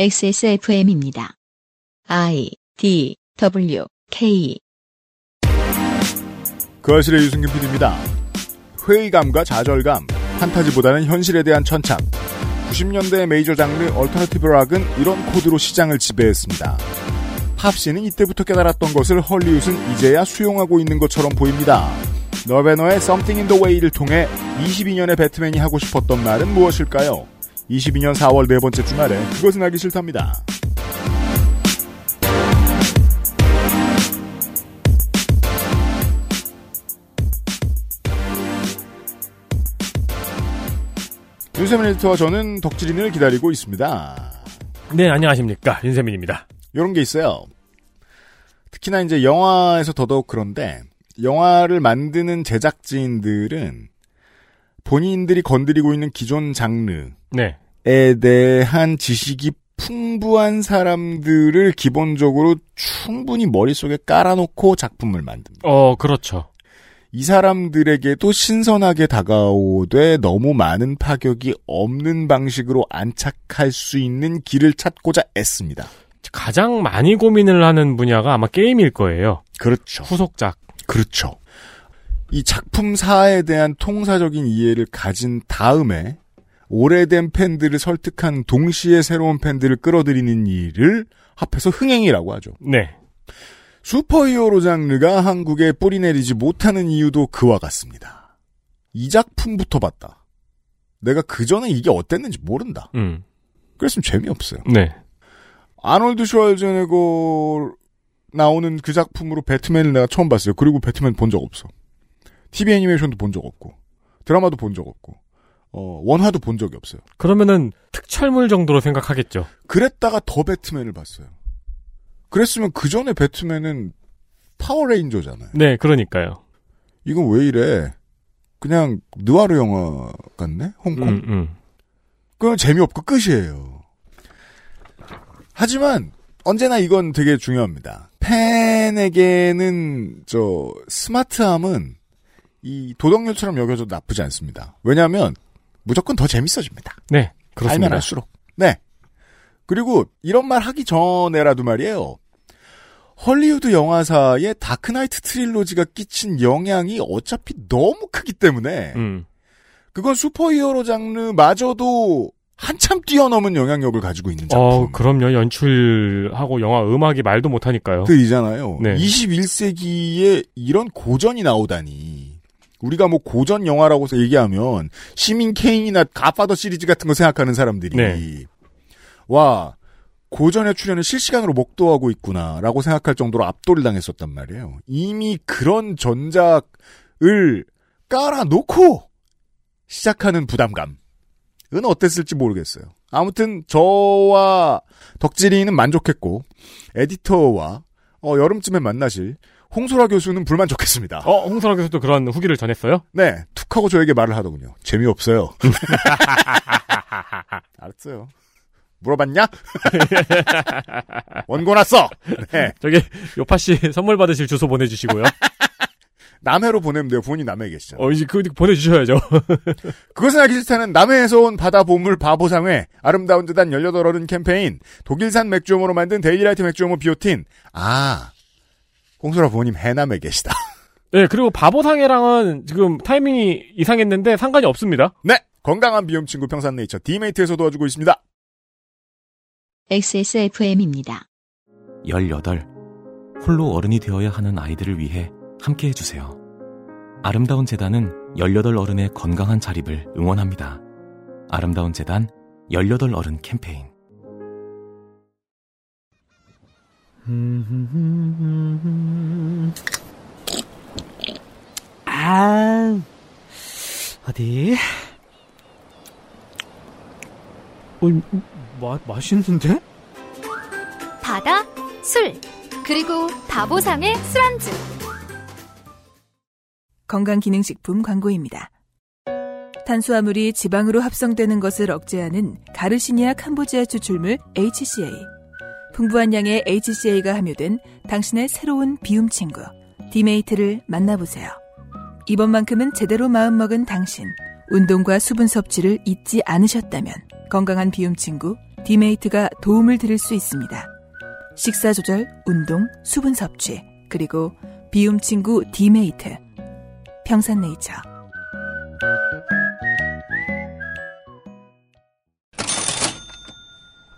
XSFM입니다. I D W K 그알싫의 유승균 PD입니다. 회의감과 좌절감, 판타지보다는 현실에 대한 천착. 90년대 메이저 장르 얼터너티브 락은 이런 코드로 시장을 지배했습니다. 팝씬은 이때부터 깨달았던 것을 헐리우드는 이제야 수용하고 있는 것처럼 보입니다. 너바나의 Something in the Way를 통해 22년의 배트맨이 하고 싶었던 말은 무엇일까요? 22년 4월 네 번째 주말에 그것은 하기 싫답니다. 윤세민 에디터와 저는 덕질인을 기다리고 있습니다. 네, 안녕하십니까. 윤세민입니다. 이런 게 있어요. 특히나 이제 영화에서 더더욱 그런데 영화를 만드는 제작진들은 본인들이 건드리고 있는 기존 장르에 네. 대한 지식이 풍부한 사람들을 기본적으로 충분히 머릿속에 깔아놓고 작품을 만듭니다. 어, 그렇죠. 이 사람들에게도 신선하게 다가오되 너무 많은 파격이 없는 방식으로 안착할 수 있는 길을 찾고자 애씁니다. 가장 많이 고민을 하는 분야가 아마 게임일 거예요. 그렇죠. 후속작. 그렇죠. 이 작품사에 대한 통사적인 이해를 가진 다음에 오래된 팬들을 설득한 동시에 새로운 팬들을 끌어들이는 일을 합해서 흥행이라고 하죠. 네. 슈퍼히어로 장르가 한국에 뿌리내리지 못하는 이유도 그와 같습니다. 이 작품부터 봤다. 내가 그 전에 이게 어땠는지 모른다. 음. 그랬으면 재미없어요. 네. 아놀드 슈왈제네거 나오는 그 작품으로 배트맨을 내가 처음 봤어요. 그리고 배트맨 본 적 없어. TV 애니메이션도 본 적 없고 드라마도 본 적 없고 어, 원화도 본 적이 없어요. 그러면은 특촬물 정도로 생각하겠죠. 그랬다가 더 배트맨을 봤어요. 그랬으면 그 전에 배트맨은 파워레인저잖아요. 네, 그러니까요. 이건 왜 이래? 그냥 느와르 영화 같네? 홍콩. 음, 음. 그건 재미없고 끝이에요. 하지만 언제나 이건 되게 중요합니다. 팬에게는 저 스마트함은 이 도덕률처럼 여겨져도 나쁘지 않습니다. 왜냐하면 무조건 더 재밌어집니다. 네, 알면 그렇습니다. 할수록. 네. 그리고 이런 말 하기 전에라도 말이에요. 헐리우드 영화사의 다크나이트 trilogy가 끼친 영향이 어차피 너무 크기 때문에 음. 그건 슈퍼히어로 장르마저도 한참 뛰어넘은 영향력을 가지고 있는 작품. 어, 그럼요. 연출하고 영화 음악이 말도 못하니까요. 들이잖아요. 네. 21세기에 이런 고전이 나오다니. 우리가 뭐 고전 영화라고 서 얘기하면 시민 케인이나 가파더 시리즈 같은 거 생각하는 사람들이 네. 와 고전의 출연을 실시간으로 목도하고 있구나라고 생각할 정도로 압도를 당했었단 말이에요. 이미 그런 전작을 깔아놓고 시작하는 부담감은 어땠을지 모르겠어요. 아무튼 저와 덕질이는 만족했고 에디터와 어, 여름쯤에 만나실 홍소라 교수는 불만족했습니다. 어, 홍선아 교수도 그런 후기를 전했어요? 네, 툭 하고 저에게 말을 하더군요. 재미없어요. 알았어요. 물어봤냐? 원고 났어! 네. 저기, 요파 씨 선물 받으실 주소 보내주시고요. 남해로 보내면 돼요. 부모님 남해에 계시죠. 어, 이제 그, 보내주셔야죠. 그것은 알기 싫다는 남해에서 온 바다 보물 바보상회 아름다운 듯한 18어른 캠페인 독일산 맥주효모로 만든 데일리라이트 맥주효모 비오틴 아 홍소라 부모님 해남에 계시다. 네, 그리고 바보상회랑은 지금 타이밍이 이상했는데 상관이 없습니다. 네 건강한 비움 친구 평산네이처 디메이트에서 도와주고 있습니다. XSFM입니다. 18. 홀로 어른이 되어야 하는 아이들을 위해 함께 해주세요. 아름다운 재단은 18 어른의 건강한 자립을 응원합니다. 아름다운 재단 18 어른 캠페인. 아, 어디? 어, 마, 맛있는데? 바다, 술, 그리고 바보상의 술안주. 건강기능식품 광고입니다. 탄수화물이 지방으로 합성되는 것을 억제하는 가르시니아 캄보지아 추출물 HCA. 풍부한 양의 HCA가 함유된 당신의 새로운 비움 친구 디메이트를 만나보세요. 이번만큼은 제대로 마음먹은 당신 운동과 수분 섭취를 잊지 않으셨다면 건강한 비움 친구 디메이트가 도움을 드릴 수 있습니다. 식사 조절, 운동, 수분 섭취, 그리고 비움 친구 디메이트. 평산네이처.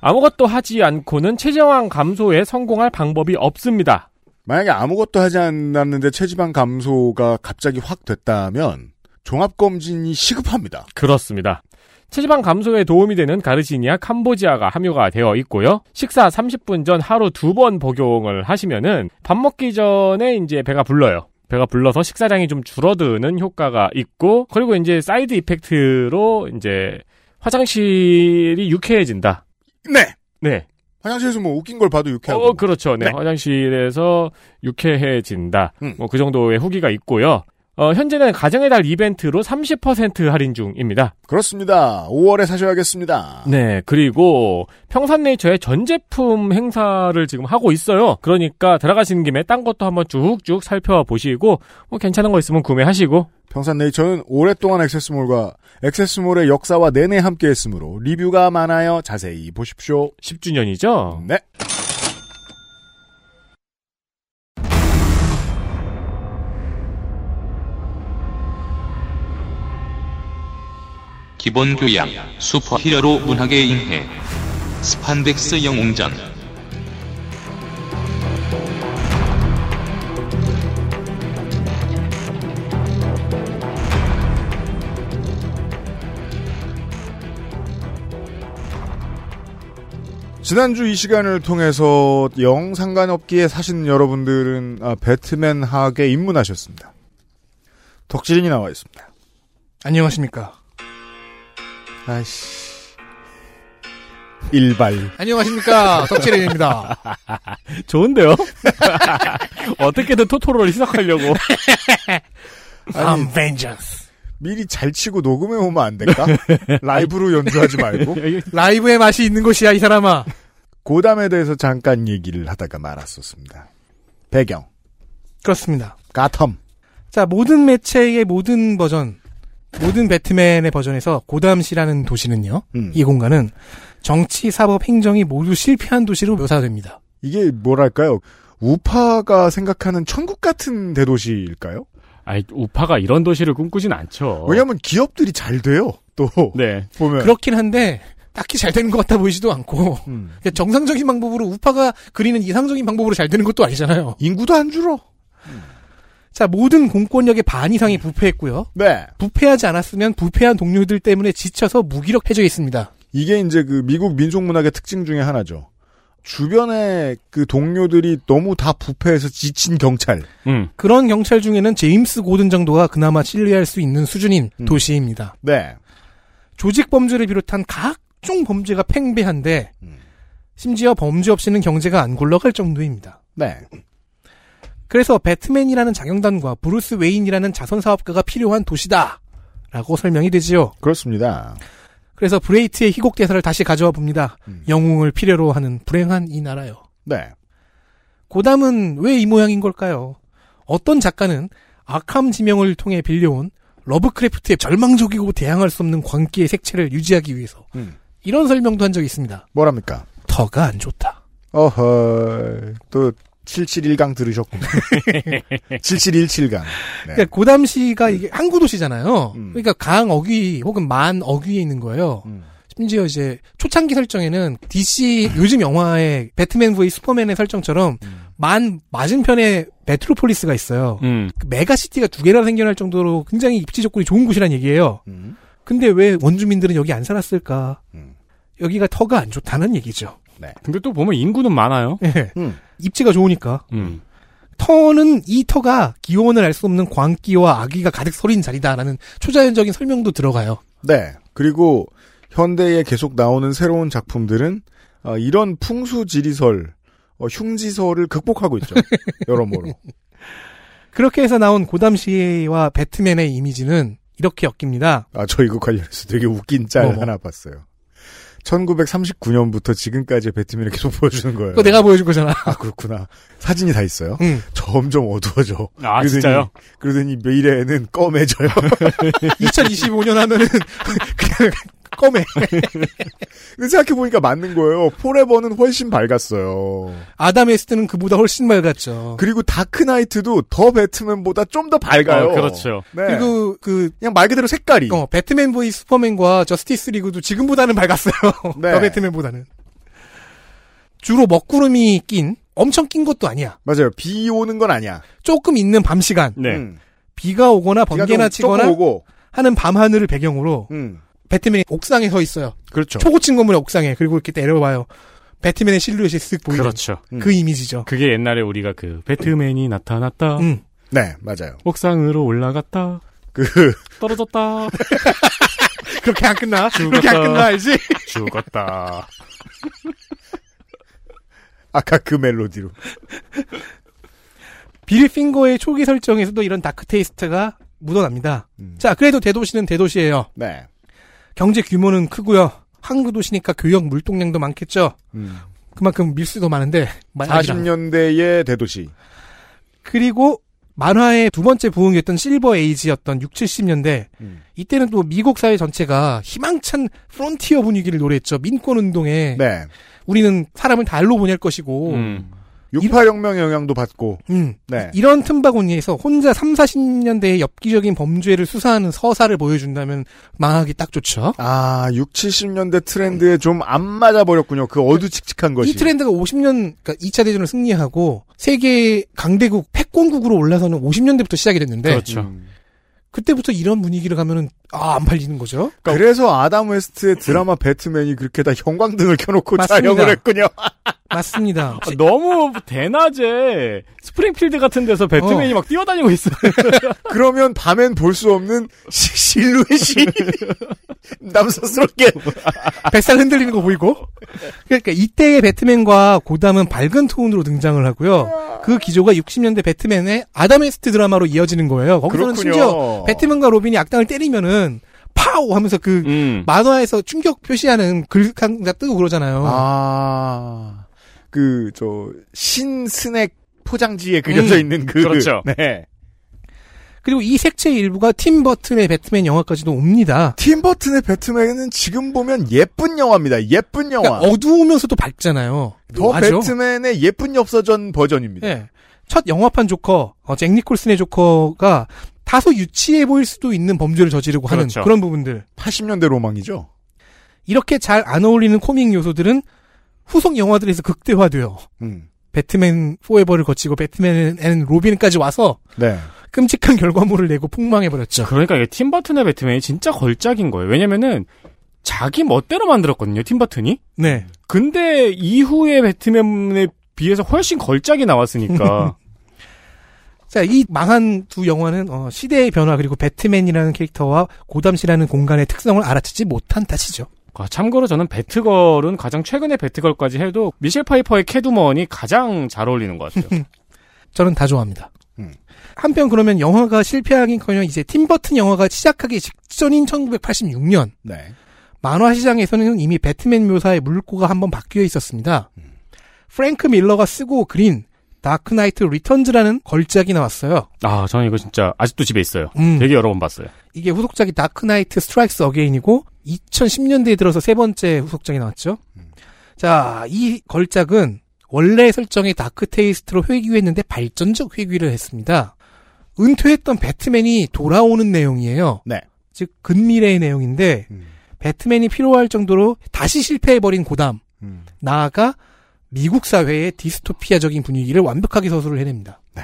아무것도 하지 않고는 체지방 감소에 성공할 방법이 없습니다. 만약에 아무것도 하지 않았는데 체지방 감소가 갑자기 확 됐다면 종합검진이 시급합니다. 그렇습니다. 체지방 감소에 도움이 되는 가르시니아 캄보지아가 함유가 되어 있고요. 식사 30분 전 하루 두 번 복용을 하시면은 밥 먹기 전에 이제 배가 불러요. 배가 불러서 식사량이 좀 줄어드는 효과가 있고 그리고 이제 side effect로 이제 화장실이 유쾌해진다. 네. 네. 화장실에서 뭐 웃긴 걸 봐도 유쾌하고. 어, 그렇죠. 네. 네. 화장실에서 유쾌해진다. 음. 뭐그 정도의 후기가 있고요. 어, 현재는 가정의 달 이벤트로 30% 할인 중입니다. 그렇습니다. 5월에 사셔야겠습니다. 네, 그리고 평산네이처의 전 제품 행사를 지금 하고 있어요. 그러니까 들어가시는 김에 딴 것도 한번 쭉쭉 살펴보시고 뭐 괜찮은 거 있으면 구매하시고 평산네이처는 오랫동안 액세스몰과 액세스몰의 역사와 내내 함께했으므로 리뷰가 많아요. 자세히 보십시오. 10주년이죠. 네. 기본 교양, 슈퍼 히어로 문학의 인해, 스판덱스 영웅전. 지난주 이 시간을 통해서 영 상관없기에 사신 여러분들은 아, 배트맨 학에 입문하셨습니다. 덕질인이 나와 있습니다. 안녕하십니까. 아이씨. 일발. 안녕하십니까. 덕질인입니다. 좋은데요? 어떻게든 토토로를 시작하려고. 아니, I'm vengeance. 미리 잘 치고 녹음해 오면 안 될까? 라이브로 연주하지 말고. 라이브의 맛이 있는 곳이야, 이 사람아. 고담에 대해서 잠깐 얘기를 하다가 말았었습니다. 배경. 그렇습니다. 가텀. 자, 모든 매체의 모든 버전, 모든 배트맨의 버전에서 고담시라는 도시는요, 음. 이 공간은 정치, 사법, 행정이 모두 실패한 도시로 묘사됩니다. 이게 뭐랄까요? 우파가 생각하는 천국 같은 대도시일까요? 아이, 우파가 이런 도시를 꿈꾸진 않죠. 왜냐면 기업들이 잘 돼요. 또 네. 보면 그렇긴 한데, 딱히 잘 되는 것 같아 보이지도 않고, 음. 그러니까 정상적인 방법으로 우파가 그리는 이상적인 방법으로 잘 되는 것도 아니잖아요. 인구도 안 줄어. 자, 모든 공권력의 반 이상이 부패했고요. 네. 부패하지 않았으면 부패한 동료들 때문에 지쳐서 무기력해져 있습니다. 이게 이제 그 미국 민속문학의 특징 중에 하나죠. 주변에 그 동료들이 너무 다 부패해서 지친 경찰. 음. 그런 경찰 중에는 제임스 고든 정도가 그나마 신뢰할 수 있는 수준인 음. 도시입니다. 네. 조직 범죄를 비롯한 각종 범죄가 팽배한데 음. 심지어 범죄 없이는 경제가 안 굴러갈 정도입니다. 네. 그래서 배트맨이라는 자경단과 브루스 웨인이라는 자선 사업가가 필요한 도시다. 라고 설명이 되지요. 그렇습니다. 그래서 브레히트의 희곡 대사를 다시 가져와 봅니다. 음. 영웅을 필요로 하는 불행한 이 나라요. 네. 고담은 왜 이 모양인 걸까요? 어떤 작가는 아캄 지명을 통해 빌려온 러브크래프트의 절망적이고 대항할 수 없는 광기의 색채를 유지하기 위해서 음. 이런 설명도 한 적이 있습니다. 뭐랍니까? 터가 안 좋다. 어허, 또, 771강 들으셨군요. 7717강. 네. 그러니까 고담시가 이게 항구 도시잖아요. 음. 그러니까 강 어귀 혹은 만 어귀에 있는 거예요. 음. 심지어 이제 초창기 설정에는 DC 요즘 영화의 배트맨 v 슈퍼맨의 설정처럼 음. 만 맞은편에 메트로폴리스가 있어요. 음. 그 메가시티가 두 개나 생겨날 정도로 굉장히 입지 조건이 좋은 곳이란 얘기예요. 음. 근데 왜 원주민들은 여기 안 살았을까? 음. 여기가 터가 안 좋다는 얘기죠. 근데 또 보면 인구는 많아요. 예. 음. 입지가 좋으니까. 음. 터는 이 터가 기원을 알 수 없는 광기와 아기가 가득 서린 자리다라는 초자연적인 설명도 들어가요. 네. 그리고 현대에 계속 나오는 새로운 작품들은 어, 이런 풍수 지리설, 어, 흉지설을 극복하고 있죠. 여러모로. 그렇게 해서 나온 고담시와 배트맨의 이미지는 이렇게 엮입니다. 아, 저 이거 관련해서 되게 웃긴 짤 뭐, 뭐. 하나 봤어요. 1939년부터 지금까지 배트맨을 계속 보여주는 거예요. 그거 내가 보여준 거잖아. 아, 그렇구나. 사진이 다 있어요? 응. 점점 어두워져. 아, 그러더니- 진짜요? 그러더니 미래에는 검해져요. 2025년 하면은 그냥 근데 생각해보니까 맞는 거예요. 포레버는 훨씬 밝았어요. 아담 웨스트는 그보다 훨씬 밝았죠. 그리고 다크나이트도 더 배트맨보다 좀 더 밝아요. 어, 그렇죠. 네. 그리고 그 그냥 말 그대로 색깔이. 어, 배트맨 v 슈퍼맨과 저스티스 리그도 지금보다는 밝았어요. 네. 더 배트맨보다는. 주로 먹구름이 낀 엄청 낀 것도 아니야. 맞아요. 비 오는 건 아니야. 조금 있는 밤 시간. 네. 음. 비가 오거나 번개나 좀 치거나. 하는 밤 하늘을 배경으로 음. 배트맨이 옥상에 서 있어요. 그렇죠. 초고층 건물의 옥상에 그리고 이렇게 내려봐요. 배트맨의 실루엣이 쓱 보이는 그렇죠. 음. 그 이미지죠. 그게 옛날에 우리가 그 배트맨이 나타났다. 음. 네, 맞아요. 옥상으로 올라갔다. 그 떨어졌다. 그렇게 안 끝나. 죽었다. 그렇게 안 끝나 알지? 죽었다. 아까 그 멜로디로. 빌 핑거의 초기 설정에서도 이런 dark taste가 묻어납니다. 음. 자, 그래도 대도시는 대도시예요. 네. 경제 규모는 크고요. 항구 도시니까 교역 물동량도 많겠죠. 음. 그만큼 밀수도 많은데. 말- 아니라. 40년대의 대도시. 그리고 만화의 두 번째 부흥이었던 Silver Age였던 6, 70년대. 음. 이때는 또 미국 사회 전체가 희망찬 프론티어 분위기를 노래했죠. 민권 운동에 네. 우리는 사람을 달로 보낼 것이고. 음. 68혁명 영향도 받고. 음. 네. 이런 틈바구니에서 혼자 3, 40년대의 엽기적인 범죄를 수사하는 서사를 보여준다면 망하기 딱 좋죠. 아, 6, 70년대 트렌드에 좀 안 맞아버렸군요. 그 어두칙칙한 것이. 이 트렌드가 50년, 그러니까 2차 대전을 승리하고 세계 강대국 패권국으로 올라서는 50년대부터 시작이 됐는데 그렇죠. 음. 그때부터 이런 분위기를 가면은 아, 안 팔리는 거죠. 그래서 아담 웨스트의 드라마 배트맨이 그렇게 다 형광등을 켜놓고 맞습니다. 촬영을 했군요. 맞습니다. 아, 너무 대낮에 스프링필드 같은 데서 배트맨이 어. 막 뛰어다니고 있어요. 그러면 밤엔 볼 수 없는 시- 실루엣이 남사스럽게. 뱃살 흔들리는 거 보이고. 그러니까 이때의 배트맨과 고담은 밝은 톤으로 등장을 하고요. 그 기조가 60년대 배트맨의 아담 웨스트 드라마로 이어지는 거예요. 거기서는 그렇군요. 심지어 배트맨과 로빈이 악당을 때리면은 파우 하면서 그 음. 만화에서 충격 표시하는 글상자 뜨고 그러잖아요. 아, 그, 저, 신스낵 포장지에 그려져 음, 있는 그. 그렇죠. 네. 그리고 이 색채의 일부가 팀 버튼의 배트맨 영화까지도 옵니다. 팀 버튼의 배트맨은 지금 보면 예쁜 영화입니다. 예쁜 영화. 그러니까 어두우면서도 밝잖아요. 더 맞죠? 배트맨의 예쁜 엽서전 버전입니다. 예. 첫 영화판 조커, 어, 잭 니콜슨의 조커가 다소 유치해 보일 수도 있는 범죄를 저지르고 하는 그렇죠. 그런 부분들. 80년대 로망이죠. 이렇게 잘 안 어울리는 코믹 요소들은 후속 영화들에서 극대화돼요. 음. Batman Forever를 거치고 Batman and Robin까지 와서 네. 끔찍한 결과물을 내고 폭망해버렸죠. 그러니까 이게 팀버튼의 배트맨이 진짜 걸작인 거예요. 왜냐면은 자기 멋대로 만들었거든요. 팀버튼이. 네. 근데 이후의 배트맨에 비해서 훨씬 걸작이 나왔으니까. 자, 이 망한 두 영화는 어, 시대의 변화 그리고 배트맨이라는 캐릭터와 고담시라는 공간의 특성을 알아채지 못한 탓이죠. 아, 참고로 저는 배트걸은 가장 최근의 배트걸까지 해도 미셸 파이퍼의 캣우먼이 가장 잘 어울리는 것 같아요. 저는 다 좋아합니다. 음. 한편 그러면 영화가 실패하긴커녕 이제 팀버튼 영화가 시작하기 직전인 1986년 네. 만화 시장에서는 이미 배트맨 묘사의 물꼬가 한번 바뀌어 있었습니다. 음. 프랭크 밀러가 쓰고 그린 Dark Knight Returns라는 걸작이 나왔어요. 아, 저는 이거 진짜 아직도 집에 있어요. 음. 되게 여러 번 봤어요. 이게 후속작이 Dark Knight Strikes Again이고 2010년대에 들어서 세 번째 후속작이 나왔죠. 자, 이 걸작은 원래 설정의 dark taste로 회귀했는데 발전적 회귀를 했습니다. 은퇴했던 배트맨이 돌아오는 내용이에요. 네. 즉 근미래의 내용인데 음. 배트맨이 필요할 정도로 다시 실패해버린 고담 음. 나아가 미국 사회의 디스토피아적인 분위기를 완벽하게 서술을 해냅니다. 네.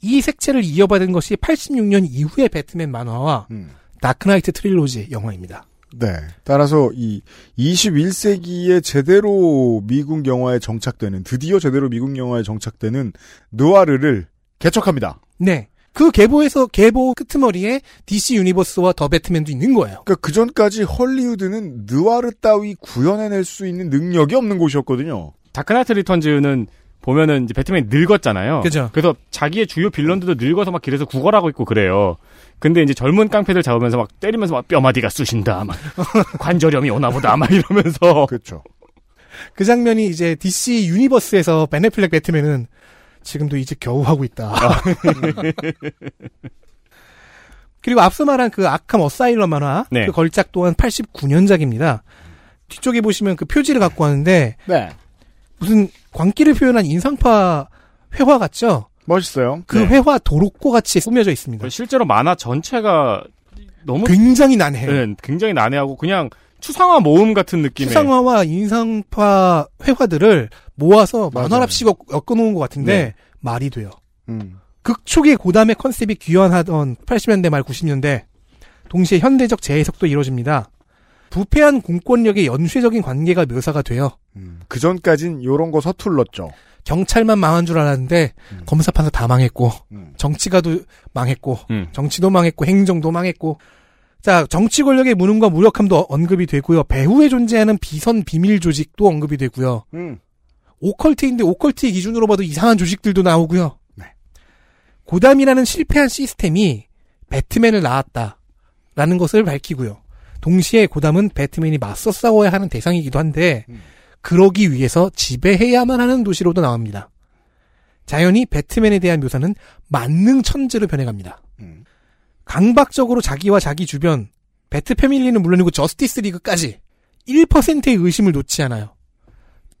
이 색채를 이어받은 것이 86년 이후의 배트맨 만화와 음. Dark Knight Trilogy 영화입니다. 네. 따라서 이 21세기에 제대로 미국 영화에 정착되는 드디어 제대로 미국 영화에 정착되는 느와르를 개척합니다. 네. 그 계보에서 계보 끄트머리에 DC 유니버스와 더 배트맨도 있는 거예요. 그러니까 그 전까지 헐리우드는 느와르 따위 구현해낼 수 있는 능력이 없는 곳이었거든요. Dark Knight Returns는 보면은 이제 배트맨이 늙었잖아요. 그죠. 그래서 자기의 주요 빌런들도 늙어서 막 길에서 구걸하고 있고 그래요. 근데 이제 젊은 깡패들 잡으면서 막 때리면서 막 뼈마디가 쑤신다, 막 관절염이 오나 보다, 막 이러면서. 그렇죠. 그 장면이 이제 DC Universe에서 벤 애플렉 배트맨은 지금도 이제 겨우 하고 있다. 그리고 앞서 말한 그 Arkham Asylum 만화 네. 그 걸작 또한 89년작입니다. 뒤쪽에 보시면 그 표지를 갖고 왔는데 네. 무슨 광기를 표현한 인상파 회화 같죠? 멋있어요. 그 네. 회화 도록고 같이 꾸며져 있습니다. 실제로 만화 전체가 너무 굉장히 난해해요. 네, 굉장히 난해하고 그냥 추상화 모음 같은 느낌의 추상화와 인상파 회화들을 모아서. 만화랍식 엮어놓은 것 같은데 네. 말이 돼요. 음. 극초기 고담의 컨셉이 귀환하던 80년대 말 90년대 동시에 현대적 재해석도 이루어집니다. 부패한 공권력의 연쇄적인 관계가 묘사가 돼요. 음. 그 전까진 요런 거 서툴렀죠. 경찰만 망한 줄 알았는데 음. 검사 판사 다 망했고 음. 정치가도 망했고 음. 정치도 망했고 행정도 망했고 자 정치 권력의 무능과 무력함도 언급이 되고요 배후에 존재하는 비선 비밀 조직도 언급이 되고요 음. 오컬트인데 오컬트의 기준으로 봐도 이상한 조직들도 나오고요 네. 고담이라는 실패한 시스템이 배트맨을 낳았다라는 것을 밝히고요 동시에 고담은 배트맨이 맞서 싸워야 하는 대상이기도 한데 음. 그러기 위해서 지배해야만 하는 도시로도 나옵니다. 자연히 배트맨에 대한 묘사는 만능 천재로 변해갑니다. 음. 강박적으로 자기와 자기 주변, 배트 패밀리는 물론이고 저스티스 리그까지 1%의 의심을 놓지 않아요.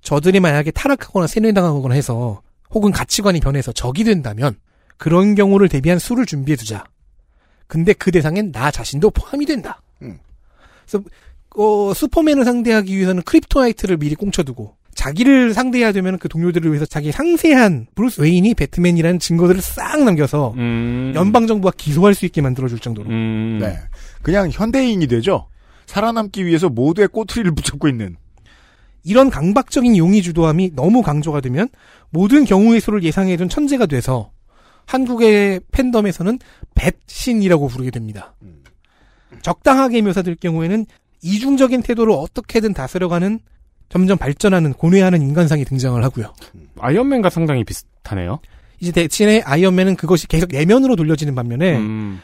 저들이 만약에 타락하거나 세뇌당하거나 해서 혹은 가치관이 변해서 적이 된다면 그런 경우를 대비한 수를 준비해두자. 근데 그 대상엔 나 자신도 포함이 된다. 음. 그래서 어, 슈퍼맨을 상대하기 위해서는 kryptonite를 미리 꽁쳐두고 자기를 상대해야 되면 그 동료들을 위해서 자기 상세한 브루스 웨인이 배트맨이라는 증거들을 싹 남겨서 음. 연방 정부가 기소할 수 있게 만들어줄 정도로 음. 네. 그냥 현대인이 되죠. 살아남기 위해서 모두의 꼬투리를 붙잡고 있는. 이런 강박적인 용의 주도함이 너무 강조가 되면 모든 경우의 수를 예상해둔 천재가 돼서 한국의 팬덤에서는 배신이라고 부르게 됩니다. 적당하게 묘사될 경우에는 이중적인 태도로 어떻게든 다스려가는 점점 발전하는 고뇌하는 인간상이 등장을 하고요. 아이언맨과 상당히 비슷하네요. 이제 대신에 아이언맨은 그것이 계속 내면으로 돌려지는 반면에 음.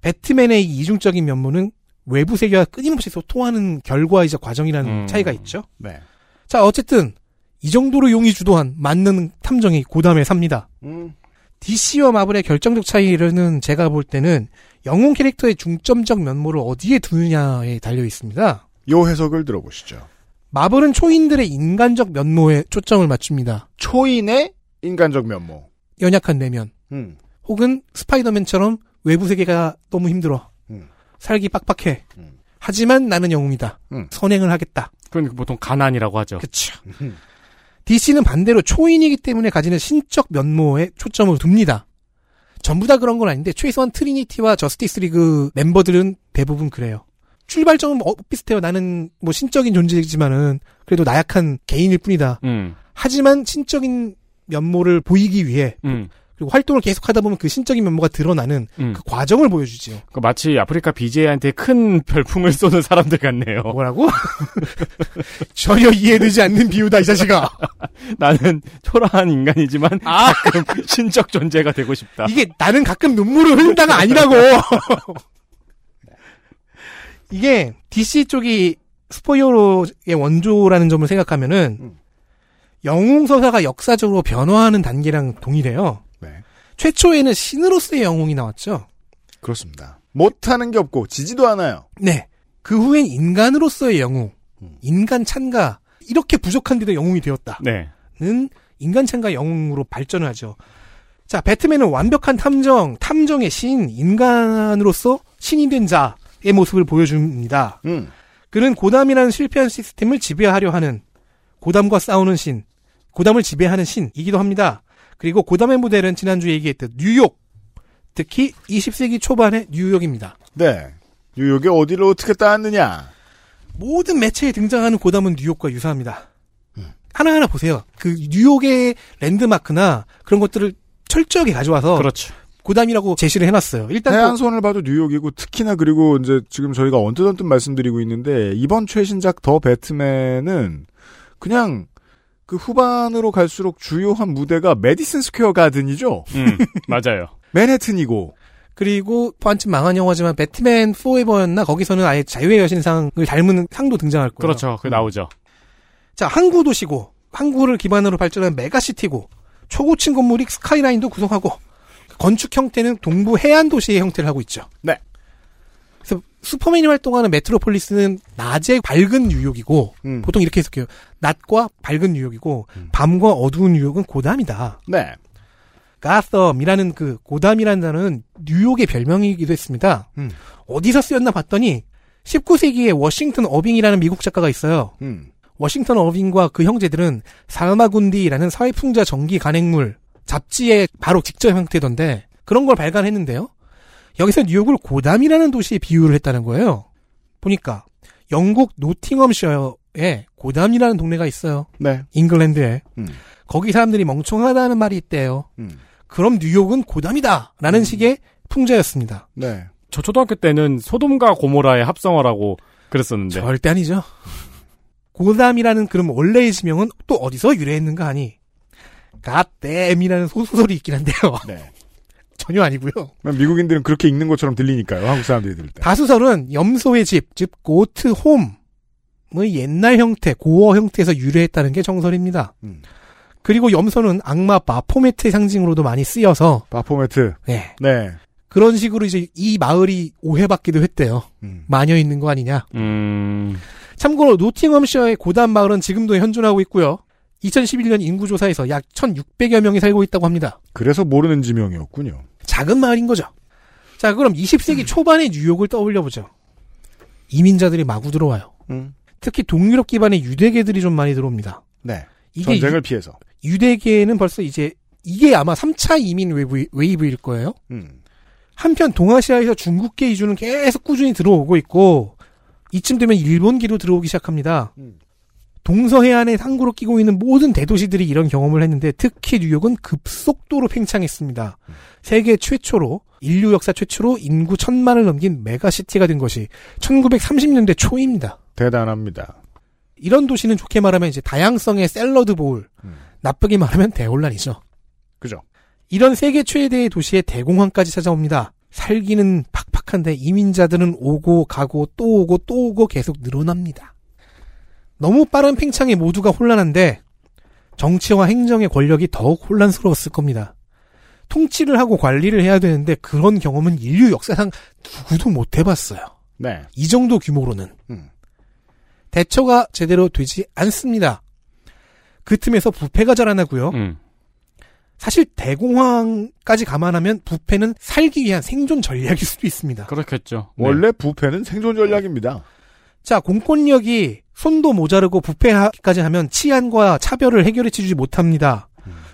배트맨의 이 이중적인 면모는 외부 세계와 끊임없이 소통하는 결과이자 과정이라는 음. 차이가 있죠. 네. 자, 어쨌든 이 정도로 용이 주도한 맞는 탐정이 고담에 삽니다. 음. DC와 마블의 결정적 차이는 제가 볼 때는 영웅 캐릭터의 중점적 면모를 어디에 두느냐에 달려 있습니다. 요 해석을 들어보시죠. 마블은 초인들의 인간적 면모에 초점을 맞춥니다. 초인의 인간적 면모. 연약한 내면, 음. 혹은 스파이더맨처럼 외부 세계가 너무 힘들어. 음. 살기 빡빡해. 음. 하지만 나는 영웅이다. 음. 선행을 하겠다. 그건 보통 가난이라고 하죠. 그쵸. DC는 반대로 초인이기 때문에 가지는 신적 면모에 초점을 둡니다. 전부 다 그런 건 아닌데 최소한 트리니티와 저스티스 리그 멤버들은 대부분 그래요. 출발점은 뭐 비슷해요. 나는 뭐 신적인 존재이지만은 그래도 나약한 개인일 뿐이다. 음. 하지만 신적인 면모를 보이기 위해 음. 그리고 활동을 계속하다 보면 그 신적인 면모가 드러나는 음. 그 과정을 보여주지요. 그 마치 아프리카 BJ한테 큰 별풍을 쏘는 사람들 같네요. 뭐라고? 전혀 이해되지 않는 비유다 이 자식아. 나는 초라한 인간이지만 아. 가끔 신적 존재가 되고 싶다. 이게 나는 가끔 눈물을 흘린다가 아니라고. 이게 DC 쪽이 스포이어로의 원조라는 점을 생각하면은 음. 영웅 서사가 역사적으로 변화하는 단계랑 동일해요. 네. 최초에는 신으로서의 영웅이 나왔죠. 그렇습니다. 못하는 게 없고 지지도 않아요. 네. 그 후엔 인간으로서의 영웅, 음. 인간 찬가 이렇게 부족한데도 영웅이 되었다. 네. 는 인간 창가 영웅으로 발전을 하죠. 자, 배트맨은 완벽한 탐정, 탐정의 신, 인간으로서 신이 된 자의 모습을 보여줍니다. 음. 그는 고담이라는 실패한 시스템을 지배하려 하는 고담과 싸우는 신, 고담을 지배하는 신이기도 합니다. 그리고 고담의 모델은 지난주에 얘기했던 뉴욕, 특히 20세기 초반의 뉴욕입니다. 네. 뉴욕에 어디를 어떻게 따왔느냐. 모든 매체에 등장하는 고담은 뉴욕과 유사합니다. 하나하나 보세요. 그 뉴욕의 랜드마크나 그런 것들을 철저하게 가져와서 그렇죠. 고담이라고 제시를 해놨어요. 일단 또 해안선을 봐도 뉴욕이고 특히나 그리고 이제 지금 저희가 언뜻 언뜻 말씀드리고 있는데 이번 최신작 The Batman은 그냥 그 후반으로 갈수록 주요한 무대가 메디슨 스퀘어 가든이죠. 음, 맞아요. 맨해튼이고 그리고 반쯤 망한 영화지만 Batman Forever였나 거기서는 아예 자유의 여신상을 닮은 상도 등장할 거예요. 그렇죠. 그 나오죠. 자 항구 도시고 항구를 기반으로 발전한 메가시티고 초고층 건물이 스카이라인도 구성하고 건축 형태는 동부 해안 도시의 형태를 하고 있죠. 네. 슈퍼맨이 활동하는 메트로폴리스는 낮에 밝은 뉴욕이고 음. 보통 이렇게 해석해요. 낮과 밝은 뉴욕이고 음. 밤과 어두운 뉴욕은 고담이다. 네. 가썸이라는 그 고담이라는 단어는 뉴욕의 별명이기도 했습니다. 음. 어디서 쓰였나 봤더니 19세기에 워싱턴 어빙이라는 미국 작가가 있어요. 음. 워싱턴 어빙과 그 형제들은 살마군디라는 사회풍자 전기 간행물 잡지의 바로 직접 형태던데 그런 걸 발간했는데요. 여기서 뉴욕을 고담이라는 도시에 비유를 했다는 거예요. 보니까 영국 노팅엄셔에 고담이라는 동네가 있어요. 네. 잉글랜드에. 음. 거기 사람들이 멍청하다는 말이 있대요. 음. 그럼 뉴욕은 고담이다! 라는 식의 풍자였습니다. 네. 저 초등학교 때는 소돔과 고모라의 합성어라고 그랬었는데. 절대 아니죠. 고담이라는 그럼 원래의 지명은 또 어디서 유래했는가 하니 갓댐이라는 소설이 있긴 한데요. 네. 전혀 아니고요. 미국인들은 그렇게 읽는 것처럼 들리니까요. 한국 사람들이 들을 때. 다수설은 염소의 집, 즉 고트 홈의 옛날 형태, 고어 형태에서 유래했다는 게 정설입니다. 음. 그리고 염소는 악마 바포메트의 상징으로도 많이 쓰여서 바포메트. 네. 네. 그런 식으로 이제 이 마을이 오해받기도 했대요. 음. 마녀 있는 거 아니냐. 음. 참고로 노팅엄셔의 고단 마을은 지금도 현존하고 있고요. 2011년 인구조사에서 약 1,600여 명이 살고 있다고 합니다. 그래서 모르는 지명이었군요. 작은 마을인 거죠. 자, 그럼 20세기 초반의 뉴욕을 떠올려 보죠. 이민자들이 마구 들어와요. 음. 특히 동유럽 기반의 유대계들이 좀 많이 들어옵니다. 네. 이게 전쟁을 피해서. 유, 대계는 벌써 이제 이게 아마 3차 이민 wave, wave일 거예요. 음. 한편 동아시아에서 중국계 이주는 계속 꾸준히 들어오고 있고 이쯤 되면 일본계도 들어오기 시작합니다. 음. 동서해안에 항구로 끼고 있는 모든 대도시들이 이런 경험을 했는데 특히 뉴욕은 급속도로 팽창했습니다. 세계 최초로 인류 역사 최초로 인구 천만을 넘긴 메가시티가 된 것이 1930년대 초입니다. 대단합니다. 이런 도시는 좋게 말하면 이제 다양성의 salad bowl, 음. 나쁘게 말하면 대혼란이죠. 그죠. 이런 세계 최대의 도시에 대공황까지 찾아옵니다. 살기는 팍팍한데 이민자들은 오고 가고 또 오고 또 오고 계속 늘어납니다. 너무 빠른 팽창에 모두가 혼란한데 정치와 행정의 권력이 더욱 혼란스러웠을 겁니다. 통치를 하고 관리를 해야 되는데 그런 경험은 인류 역사상 누구도 못 해봤어요. 네. 이 정도 규모로는. 음. 대처가 제대로 되지 않습니다. 그 틈에서 부패가 자라나고요. 음. 사실 대공황까지 감안하면 부패는 살기 위한 생존 전략일 수도 있습니다. 그렇겠죠. 네. 원래 부패는 생존 전략입니다. 자, 공권력이 손도 모자르고 부패하기까지 하면 치안과 차별을 해결해 주지 못합니다.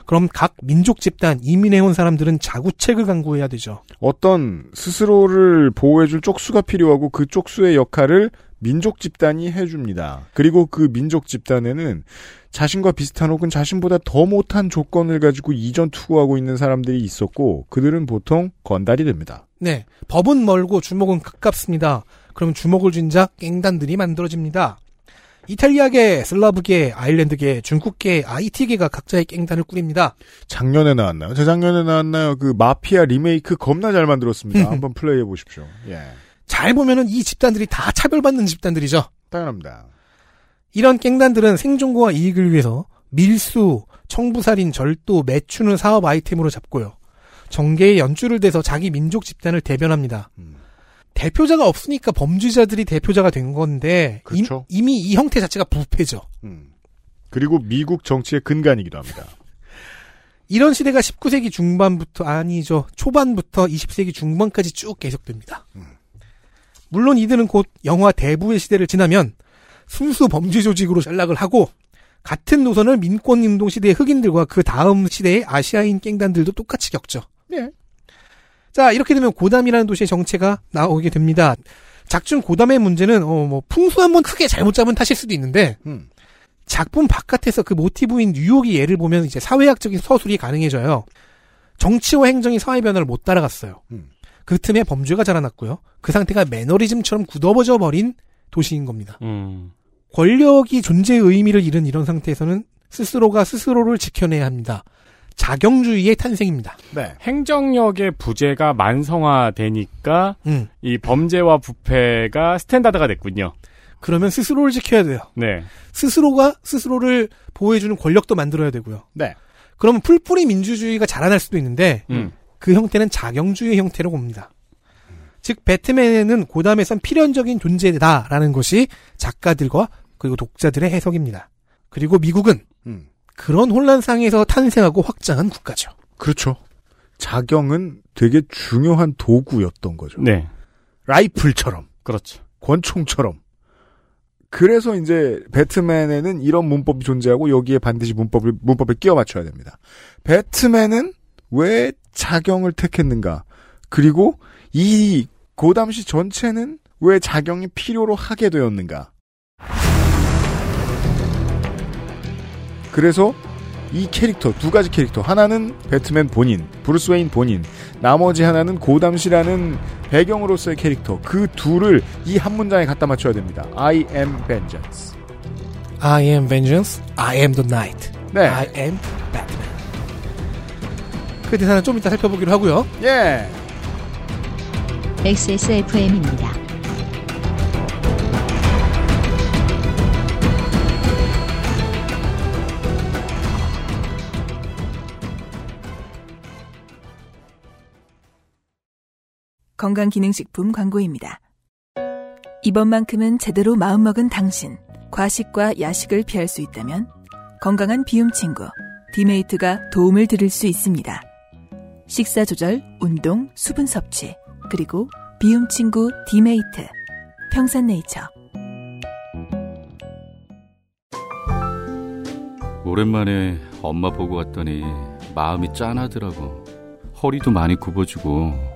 그럼 각 민족 집단, 이민해온 사람들은 자구책을 강구해야 되죠. 어떤 스스로를 보호해줄 쪽수가 필요하고 그 쪽수의 역할을 민족 집단이 해줍니다. 그리고 그 민족 집단에는 자신과 비슷한 혹은 자신보다 더 못한 조건을 가지고 이전 투구하고 있는 사람들이 있었고 그들은 보통 건달이 됩니다. 네. 법은 멀고 주먹은 가깝습니다. 그럼 주먹을 쥔 자 깽단들이 만들어집니다. 이탈리아계, 슬라브계, 아일랜드계, 중국계, IT계가 각자의 깽단을 꾸립니다. 작년에 나왔나요? 재작년에 나왔나요? 그 마피아 리메이크 겁나 잘 만들었습니다. 한번 플레이해 보십시오. 예. 잘 보면은 이 집단들이 다 차별받는 집단들이죠. 당연합니다. 이런 깽단들은 생존과 이익을 위해서 밀수, 청부살인, 절도, 매춘을 사업 아이템으로 잡고요. 정계에 연주를 대서 자기 민족 집단을 대변합니다. 음. 대표자가 없으니까 범죄자들이 대표자가 된 건데 임- 그렇죠. 이미 이 형태 자체가 부패죠. 음. 그리고 미국 정치의 근간이기도 합니다. 이런 시대가 19세기 중반부터 아니죠. 초반부터 20세기 중반까지 쭉 계속됩니다. 물론 이들은 곧 영화 대부의 시대를 지나면 순수 범죄 조직으로 전락을 하고 같은 노선을 민권 운동 시대의 흑인들과 그 다음 시대의 아시아인 깽단들도 똑같이 겪죠. 네. 자 이렇게 되면 고담이라는 도시의 정체가 나오게 됩니다. 작중 고담의 문제는 어, 뭐 풍수 한번 크게 잘못 잡은 탓일 수도 있는데 음. 작품 바깥에서 그 모티브인 뉴욕의 예를 보면 이제 사회학적인 서술이 가능해져요. 정치와 행정이 사회 변화를 못 따라갔어요. 음. 그 틈에 범죄가 자라났고요. 그 상태가 매너리즘처럼 굳어져 버린 도시인 겁니다. 음. 권력이 존재의 의미를 잃은 이런 상태에서는 스스로가 스스로를 지켜내야 합니다. 자경주의의 탄생입니다. 네. 행정력의 부재가 만성화되니까 음. 이 범죄와 부패가 standard가 됐군요. 그러면 스스로를 지켜야 돼요. 네. 스스로가 스스로를 보호해주는 권력도 만들어야 되고요. 네. 그러면 풀뿌리 민주주의가 자라날 수도 있는데 음. 그 형태는 자경주의 형태로 봅니다. 즉 배트맨은 고담에선 필연적인 존재다라는 것이 작가들과 그리고 독자들의 해석입니다. 그리고 미국은 음. 그런 혼란 상에서 탄생하고 확장한 국가죠. 그렇죠. 자경은 되게 중요한 도구였던 거죠. 네. 라이플처럼, 그렇죠. 권총처럼. 그래서 이제 배트맨에는 이런 문법이 존재하고 여기에 반드시 문법을 문법에 끼워 맞춰야 됩니다. 배트맨은 왜 자경을 택했는가? 그리고 이 고담시 전체는 왜 자경이 필요로 하게 되었는가? 그래서 이 캐릭터 두 가지 캐릭터 하나는 배트맨 본인 브루스 웨인 본인 나머지 하나는 고담시라는 배경으로서의 캐릭터 그 둘을 이 한 문장에 갖다 맞춰야 됩니다. I am vengeance. I am vengeance, I am the night. 네. I am Batman. 그 대사는 좀 이따 살펴보기로 하고요. 예. XSFM입니다. 건강기능식품 광고입니다. 이번만큼은 제대로 마음먹은 당신, 과식과 야식을 피할 수 있다면 건강한 비움 친구, 디메이트가 도움을 드릴 수 있습니다. 식사 조절, 운동, 수분 섭취, 그리고 비움 친구 디메이트, 평산네이처. 오랜만에 엄마 보고 왔더니 마음이 짠하더라고. 허리도 많이 굽어지고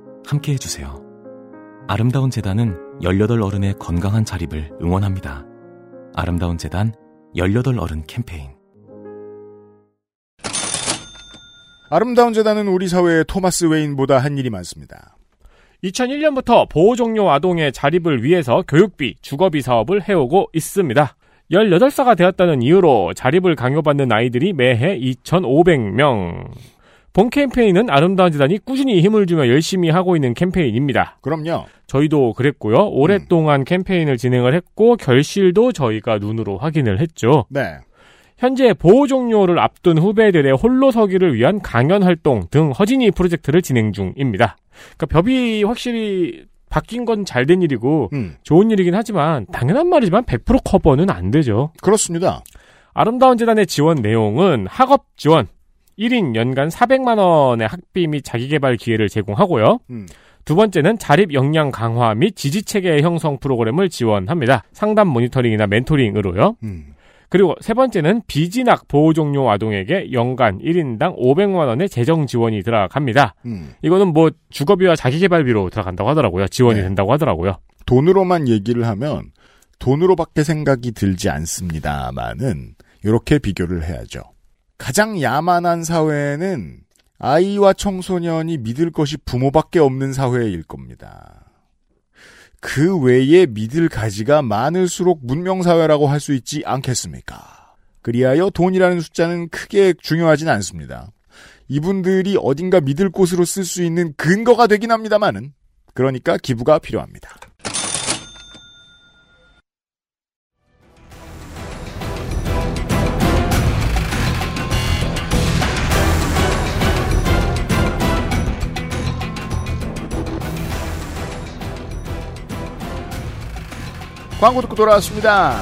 함께 해주세요. 아름다운 재단은 18 어른의 건강한 자립을 응원합니다. 아름다운 재단 18 어른 캠페인. 아름다운 재단은 우리 사회에 토마스 웨인보다 한 일이 많습니다. 2001년부터 보호종료 아동의 자립을 위해서 교육비, 주거비 사업을 해오고 있습니다. 18사가 되었다는 이유로 자립을 강요받는 아이들이 매해 2,500명. 본 캠페인은 아름다운 재단이 꾸준히 힘을 주며 열심히 하고 있는 캠페인입니다. 그럼요. 저희도 그랬고요. 오랫동안 캠페인을 진행을 했고 결실도 저희가 눈으로 확인을 했죠. 네. 현재 보호 종료를 앞둔 후배들의 홀로 서기를 위한 강연 활동 등 허진이 프로젝트를 진행 중입니다. 그러니까 법이 확실히 바뀐 건 잘 된 일이고 음. 좋은 일이긴 하지만 당연한 말이지만 100% 커버는 안 되죠. 그렇습니다. 아름다운 재단의 지원 내용은 학업 지원 1인 연간 400만 원의 학비 및 자기개발 기회를 제공하고요. 음. 두 번째는 자립 역량 강화 및 지지 체계 형성 프로그램을 지원합니다. 상담 모니터링이나 멘토링으로요. 음. 그리고 세 번째는 비진학 보호 종료 아동에게 연간 1인당 500만 원의 재정 지원이 들어갑니다. 음. 이거는 뭐 주거비와 자기개발비로 들어간다고 하더라고요. 지원이 네. 된다고 하더라고요. 돈으로만 얘기를 하면 돈으로밖에 생각이 들지 않습니다만은 이렇게 비교를 해야죠. 가장 야만한 사회는 아이와 청소년이 믿을 것이 부모밖에 없는 사회일 겁니다. 그 외에 믿을 가지가 많을수록 문명사회라고 할 수 있지 않겠습니까? 그리하여 돈이라는 숫자는 크게 중요하진 않습니다. 이분들이 어딘가 믿을 곳으로 쓸 수 있는 근거가 되긴 합니다만은 그러니까 기부가 필요합니다. 광고 듣고 돌아왔습니다.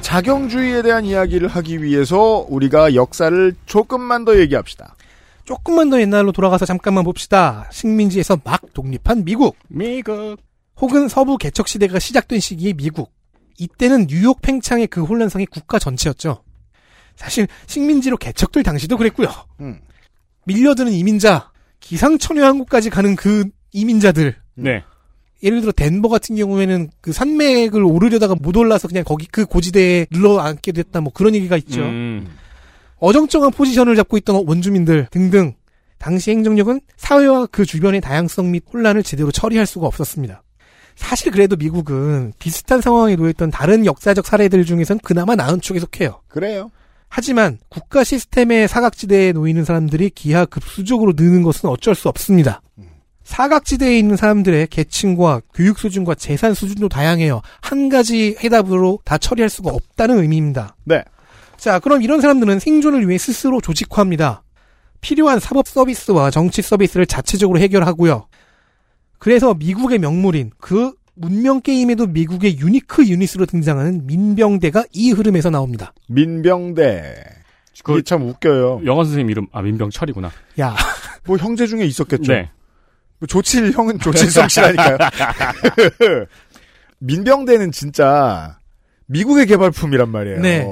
자경주의에 대한 이야기를 하기 위해서 우리가 역사를 조금만 더 얘기합시다. 조금만 더 옛날로 돌아가서 잠깐만 봅시다. 식민지에서 막 독립한 미국. 미국. 혹은 서부 개척 시대가 시작된 시기의 미국. 이때는 뉴욕 팽창의 그 혼란성이 국가 전체였죠. 사실 식민지로 개척될 당시도 그랬고요. 음. 밀려드는 이민자, 기상천외 한국까지 가는 그 이민자들. 네. 예를 들어 덴버 같은 경우에는 그 산맥을 오르려다가 못 올라서 그냥 거기 그 고지대에 눌러 앉게 됐다 뭐 그런 얘기가 있죠. 음. 어정쩡한 포지션을 잡고 있던 원주민들 등등 당시 행정력은 사회와 그 주변의 다양성 및 혼란을 제대로 처리할 수가 없었습니다. 사실 그래도 미국은 비슷한 상황에 놓였던 다른 역사적 사례들 중에선 그나마 나은 쪽에 속해요. 그래요. 하지만 국가 시스템의 사각지대에 놓이는 사람들이 기하급수적으로 느는 것은 어쩔 수 없습니다. 사각지대에 있는 사람들의 계층과 교육 수준과 재산 수준도 다양해요. 한 가지 해답으로 다 처리할 수가 없다는 의미입니다. 네. 자, 그럼 이런 사람들은 생존을 위해 스스로 조직화합니다. 필요한 사법 서비스와 정치 서비스를 자체적으로 해결하고요. 그래서 미국의 명물인 그 문명 게임에도 미국의 유니크 유닛으로 등장하는 민병대가 이 흐름에서 나옵니다. 민병대. 그게 참 웃겨요. 영어 선생님 이름 아 민병철이구나. 야, 뭐 형제 중에 있었겠죠. 네. 뭐 조칠 형은 조칠성 씨라니까요. 민병대는 진짜 미국의 개발품이란 말이에요. 네.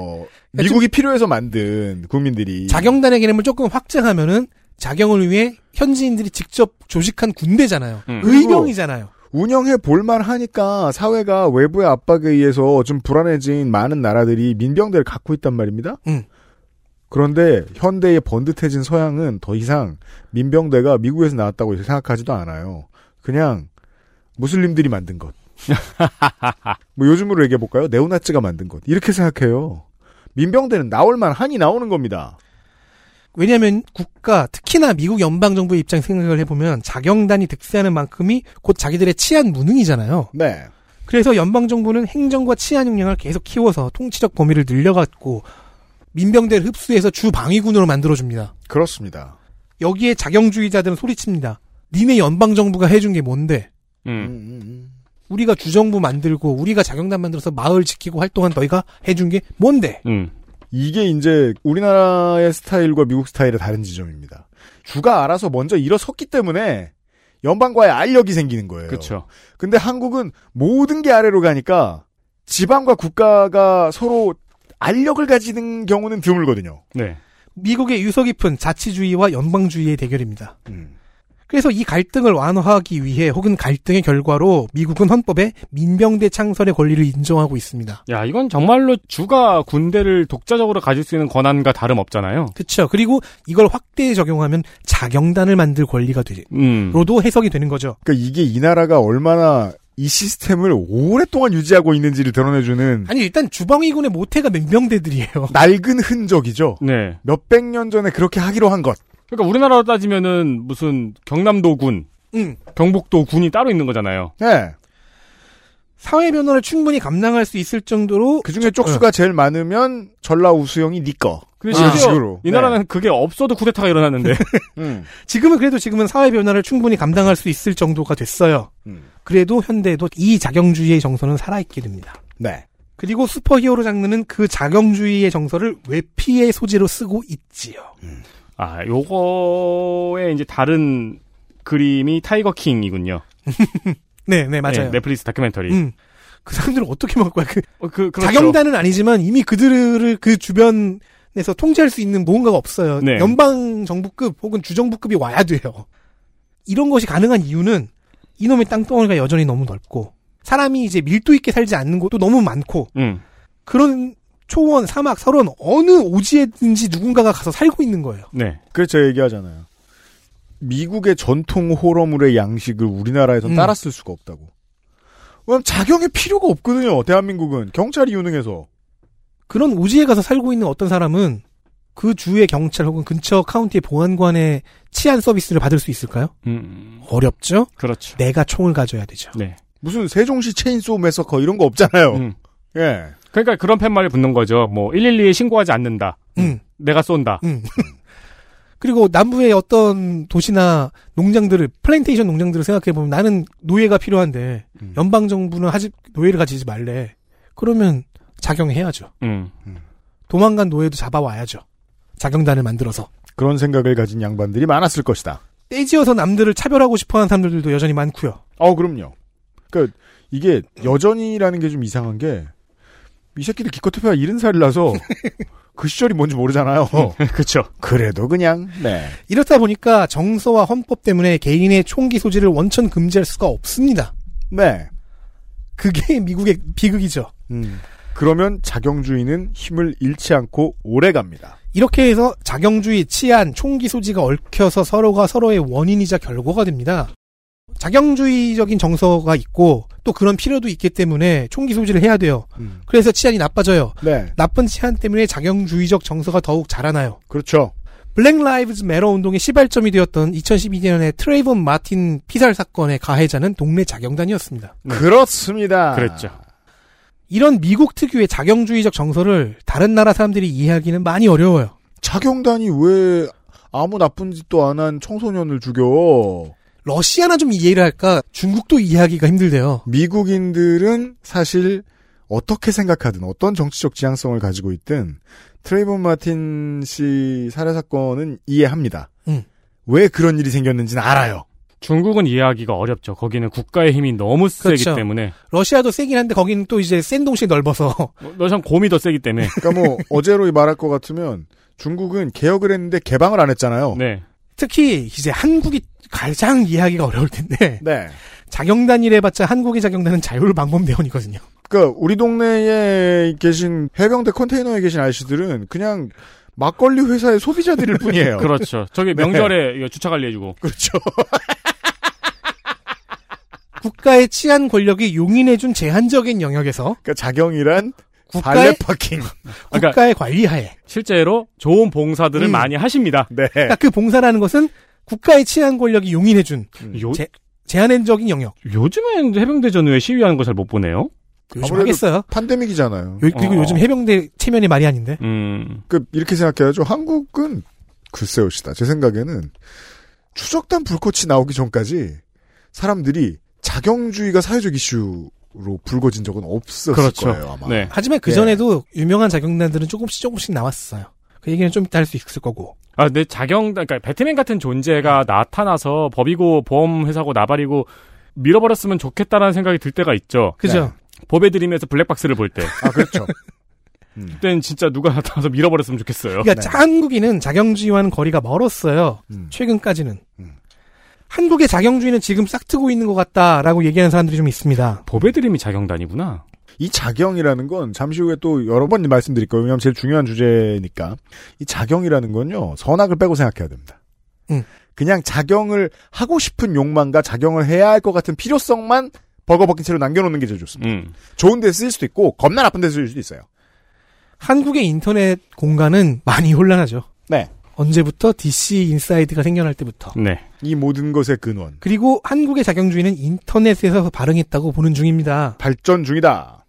미국이 필요해서 만든 국민들이 자경단의 개념을 조금 확장하면은 자경을 위해 현지인들이 직접 조직한 군대잖아요. 음. 의병이잖아요. 운영해 볼만 하니까 사회가 외부의 압박에 의해서 좀 불안해진 많은 나라들이 민병대를 갖고 있단 말입니다. 음. 그런데 현대의 번듯해진 서양은 더 이상 민병대가 미국에서 나왔다고 생각하지도 않아요. 그냥 무슬림들이 만든 것. 뭐 요즘으로 얘기해 볼까요? 네오나치가 만든 것. 이렇게 생각해요. 민병대는 나올만 하니 나오는 겁니다. 왜냐하면 국가 특히나 미국 연방 정부의 입장 생각을 해보면 자경단이 득세하는 만큼이 곧 자기들의 치안 무능이잖아요. 네. 그래서 연방 정부는 행정과 치안 역량을 계속 키워서 통치적 범위를 늘려갔고 민병대를 흡수해서 주 방위군으로 만들어줍니다. 그렇습니다. 여기에 자경주의자들은 소리칩니다. 니네 연방 정부가 해준 게 뭔데? 음. 우리가 주정부 만들고 우리가 자경단 만들어서 마을 지키고 활동한 너희가 해준 게 뭔데? 음. 이게 이제 우리나라의 스타일과 미국 스타일의 다른 지점입니다. 주가 알아서 먼저 일어섰기 때문에 연방과의 알력이 생기는 거예요. 그렇죠. 근데 한국은 모든 게 아래로 가니까 지방과 국가가 서로 알력을 가지는 경우는 드물거든요. 네. 미국의 유서 깊은 자치주의와 연방주의의 대결입니다. 음. 그래서 이 갈등을 완화하기 위해 혹은 갈등의 결과로 미국은 헌법에 민병대 창설의 권리를 인정하고 있습니다. 야 이건 정말로 주가 군대를 독자적으로 가질 수 있는 권한과 다름없잖아요. 그렇죠. 그리고 이걸 확대 적용하면 자경단을 만들 권리가 되로도 음. 해석이 되는 거죠. 그러니까 이게 이 나라가 얼마나 이 시스템을 오랫동안 유지하고 있는지를 드러내주는 아니 일단 주방위군의 모태가 민병대들이에요. 낡은 흔적이죠. 네. 몇백 년 전에 그렇게 하기로 한 것. 그러니까 우리나라로 따지면은 무슨 경남도 군, 응. 경북도 군이 따로 있는 거잖아요. 네. 사회 변화를 충분히 감당할 수 있을 정도로 그 중에 쪽수가 제일 많으면 전라 우수영이 니 거. 근데 심지어 식으로. 이 나라는 그게 없어도 쿠데타가 일어났는데. 음. 지금은 그래도 지금은 사회 변화를 충분히 감당할 수 있을 정도가 됐어요. 음. 그래도 현대에도 이 자경주의의 정서는 살아있게 됩니다. 네. 그리고 슈퍼히어로 장르는 그 자경주의의 정서를 외피의 소재로 쓰고 있지요. 아, 요거의 이제 다른 그림이 타이거 킹이군요. 네, 네, 맞아요. 네, 넷플릭스 다큐멘터리. 음. 그 사람들은 어떻게 막을 거야? 그, 어, 그, 그렇죠. 자경단은 아니지만 이미 그들을 그 주변에서 통제할 수 있는 뭔가가 없어요. 네. 연방 정부급 혹은 주정부급이 와야 돼요. 이런 것이 가능한 이유는 이놈의 땅덩어리가 여전히 너무 넓고 사람이 이제 밀도 있게 살지 않는 곳도 너무 많고 음. 그런 초원, 사막, 설원 어느 오지에든지 누군가가 가서 살고 있는 거예요. 네. 그래서 제가 얘기하잖아요. 미국의 전통 호러물의 양식을 우리나라에서 음. 따랐을 수가 없다고. 왜냐면 자경이 필요가 없거든요. 대한민국은 경찰이 유능해서. 그런 오지에 가서 살고 있는 어떤 사람은 그 주의 경찰 혹은 근처 카운티의 보안관의 치안 서비스를 받을 수 있을까요? 음. 어렵죠? 그렇죠. 내가 총을 가져야 되죠. 네. 무슨 세종시 chainsaw massacre 이런 거 없잖아요. 음. 예. 그러니까 그런 팻말이 붙는 거죠. 뭐 112에 신고하지 않는다. 음. 내가 쏜다. 음. 그리고 남부의 어떤 도시나 농장들을 플랜테이션 농장들을 생각해 보면 나는 노예가 필요한데 음. 연방 정부는 하지 노예를 가지지 말래. 그러면 자경해야죠. 음. 도망간 노예도 잡아와야죠. 자경단을 만들어서 그런 생각을 가진 양반들이 많았을 것이다. 떼지어서 남들을 차별하고 싶어하는 사람들도 여전히 많고요. 어, 그럼요. 그러니까 이게 여전히라는 게 좀 이상한 게 이 새끼들 기껏해야 이른 살이라서 그 시절이 뭔지 모르잖아요. 그렇죠. 그래도 그냥 네. 이렇다 보니까 정서와 헌법 때문에 개인의 총기 소지를 원천 금지할 수가 없습니다. 네. 그게 미국의 비극이죠. 음. 그러면 자경주의는 힘을 잃지 않고 오래 갑니다. 이렇게 해서 자경주의, 치안, 총기 소지가 얽혀서 서로가 서로의 원인이자 결과가 됩니다. 자경주의적인 정서가 있고 또 그런 필요도 있기 때문에 총기 소지를 해야 돼요. 음. 그래서 치안이 나빠져요. 네. 나쁜 치안 때문에 자경주의적 정서가 더욱 자라나요. 그렇죠. Black Lives Matter 운동의 시발점이 되었던 2012년의 트레이본 마틴 피살 사건의 가해자는 동네 자경단이었습니다. 그렇습니다. 그랬죠. 이런 미국 특유의 자경주의적 정서를 다른 나라 사람들이 이해하기는 많이 어려워요. 자경단이 왜 아무 나쁜 짓도 안 한 청소년을 죽여? 러시아나 좀 이해를 할까? 중국도 이해하기가 힘들대요. 미국인들은 사실 어떻게 생각하든 어떤 정치적 지향성을 가지고 있든 트레이본 마틴 씨 살해 사건은 이해합니다. 음. 왜 그런 일이 생겼는지는 알아요. 중국은 이해하기가 어렵죠. 거기는 국가의 힘이 너무 세기 그렇죠. 때문에. 러시아도 세긴 한데 거기는 또 이제 센 동시에 넓어서 러시아 곰이 더 세기 때문에. 그러니까 뭐 어제로 말할 것 같으면 중국은 개혁을 했는데 개방을 안 했잖아요. 네. 특히 이제 한국이 가장 이해하기가 어려울 텐데 네. 자경단이래 봤자 한국의 자경단은 자율방범대원이거든요. 그러니까 우리 동네에 계신 해병대 컨테이너에 계신 아저씨들은 그냥 막걸리 회사의 소비자들일 뿐이에요. 그렇죠. 저기 네. 명절에 이거 주차 관리해주고. 그렇죠. 국가의 치안 권력이 용인해준 제한적인 영역에서 그러니까 자경이란 국가의 파킹. 그러니까 국가의 관리하에 실제로 좋은 봉사들을 음. 많이 하십니다. 네. 그러니까 그 봉사라는 것은 국가의 치안 권력이 용인해준 요, 제, 제한적인 영역. 요즘엔 해병대 전후에 시위하는 거 잘 못 보네요. 요즘 하겠어요. 판데믹이잖아요. 요- 그리고 어. 요즘 해병대 체면이 말이 아닌데. 음. 그 이렇게 생각해야죠. 한국은 글쎄요 시다. 제 생각에는 추적단 불꽃이 나오기 전까지 사람들이 자경주의가 사회적 이슈 로 불거진 적은 없었을 그렇죠. 거예요. 아마. 네. 하지만 그 예. 전에도 유명한 자경단들은 조금씩 조금씩 나왔어요. 그 얘기는 좀 이따 할 수 있을 거고. 아, 근데 자경, 그러니까 배트맨 같은 존재가 나타나서 법이고 보험 회사고 나발이고 밀어버렸으면 좋겠다라는 생각이 들 때가 있죠. 그죠? 법에 들이면서 블랙박스를 볼 때. 아 그렇죠. 음. 그때는 진짜 누가 나타나서 밀어버렸으면 좋겠어요. 그러니까 한국인은 자경주의와는 거리가 멀었어요. 음. 최근까지는. 음. 한국의 자경주의는 지금 싹트고 있는 것 같다라고 얘기하는 사람들이 좀 있습니다. 들이미 자경단이구나. 이 자경이라는 건 잠시 후에 또 여러 번 말씀드릴 거예요. 왜냐하면 제일 중요한 주제니까. 이 자경이라는 건요. 선악을 빼고 생각해야 됩니다. 음. 그냥 자경을 하고 싶은 욕망과 자경을 해야 할 것 같은 필요성만 버거벗긴 채로 남겨놓는 게 제일 좋습니다. 음. 좋은 데 쓰일 수도 있고 겁나 나쁜 데 쓰일 수도 있어요. 한국의 인터넷 공간은 많이 혼란하죠. 네. 언제부터 DC 인사이드가 생겨날 때부터. 네. 이 모든 것의 근원. 그리고 한국의 자경주의는 인터넷에서 발흥했다고 보는 중입니다. 발전 중이다.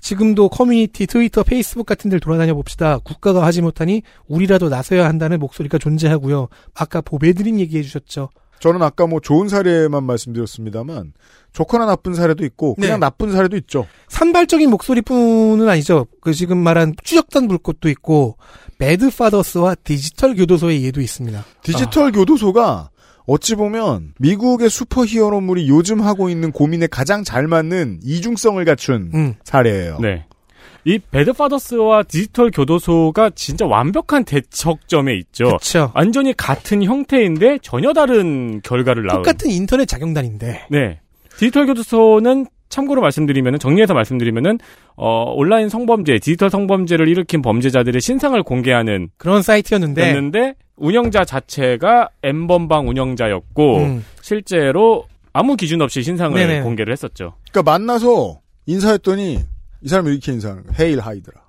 지금도 커뮤니티, 트위터, 페이스북 같은 데를 돌아다녀 봅시다. 국가가 하지 못하니 우리라도 나서야 한다는 목소리가 존재하고요. 아까 보배드린 얘기해 주셨죠. 저는 아까 뭐 좋은 사례만 말씀드렸습니다만 좋거나 나쁜 사례도 있고 그냥 네. 나쁜 사례도 있죠. 산발적인 목소리뿐은 아니죠. 그 지금 말한 추적단 불꽃도 있고 배드파더스와 디지털 교도소의 예도 있습니다. 디지털 교도소가 어찌 보면 미국의 슈퍼히어로물이 요즘 하고 있는 고민에 가장 잘 맞는 이중성을 갖춘 음. 사례예요. 네. 이 배드파더스와 디지털 교도소가 진짜 완벽한 대척점에 있죠. 그렇죠. 완전히 같은 형태인데 전혀 다른 결과를 낳은. 똑같은 인터넷 자경단인데 네. 디지털 교도소는 참고로 말씀드리면 정리해서 말씀드리면은 어 온라인 성범죄, 디지털 성범죄를 일으킨 범죄자들의 신상을 공개하는 그런 사이트였는데 였는데 운영자 자체가 엠번방 운영자였고 음. 실제로 아무 기준 없이 신상을 네네. 공개를 했었죠. 그러니까 만나서 인사했더니 이 사람이 이렇게 인사하는 거예요. 헤일 하이드라.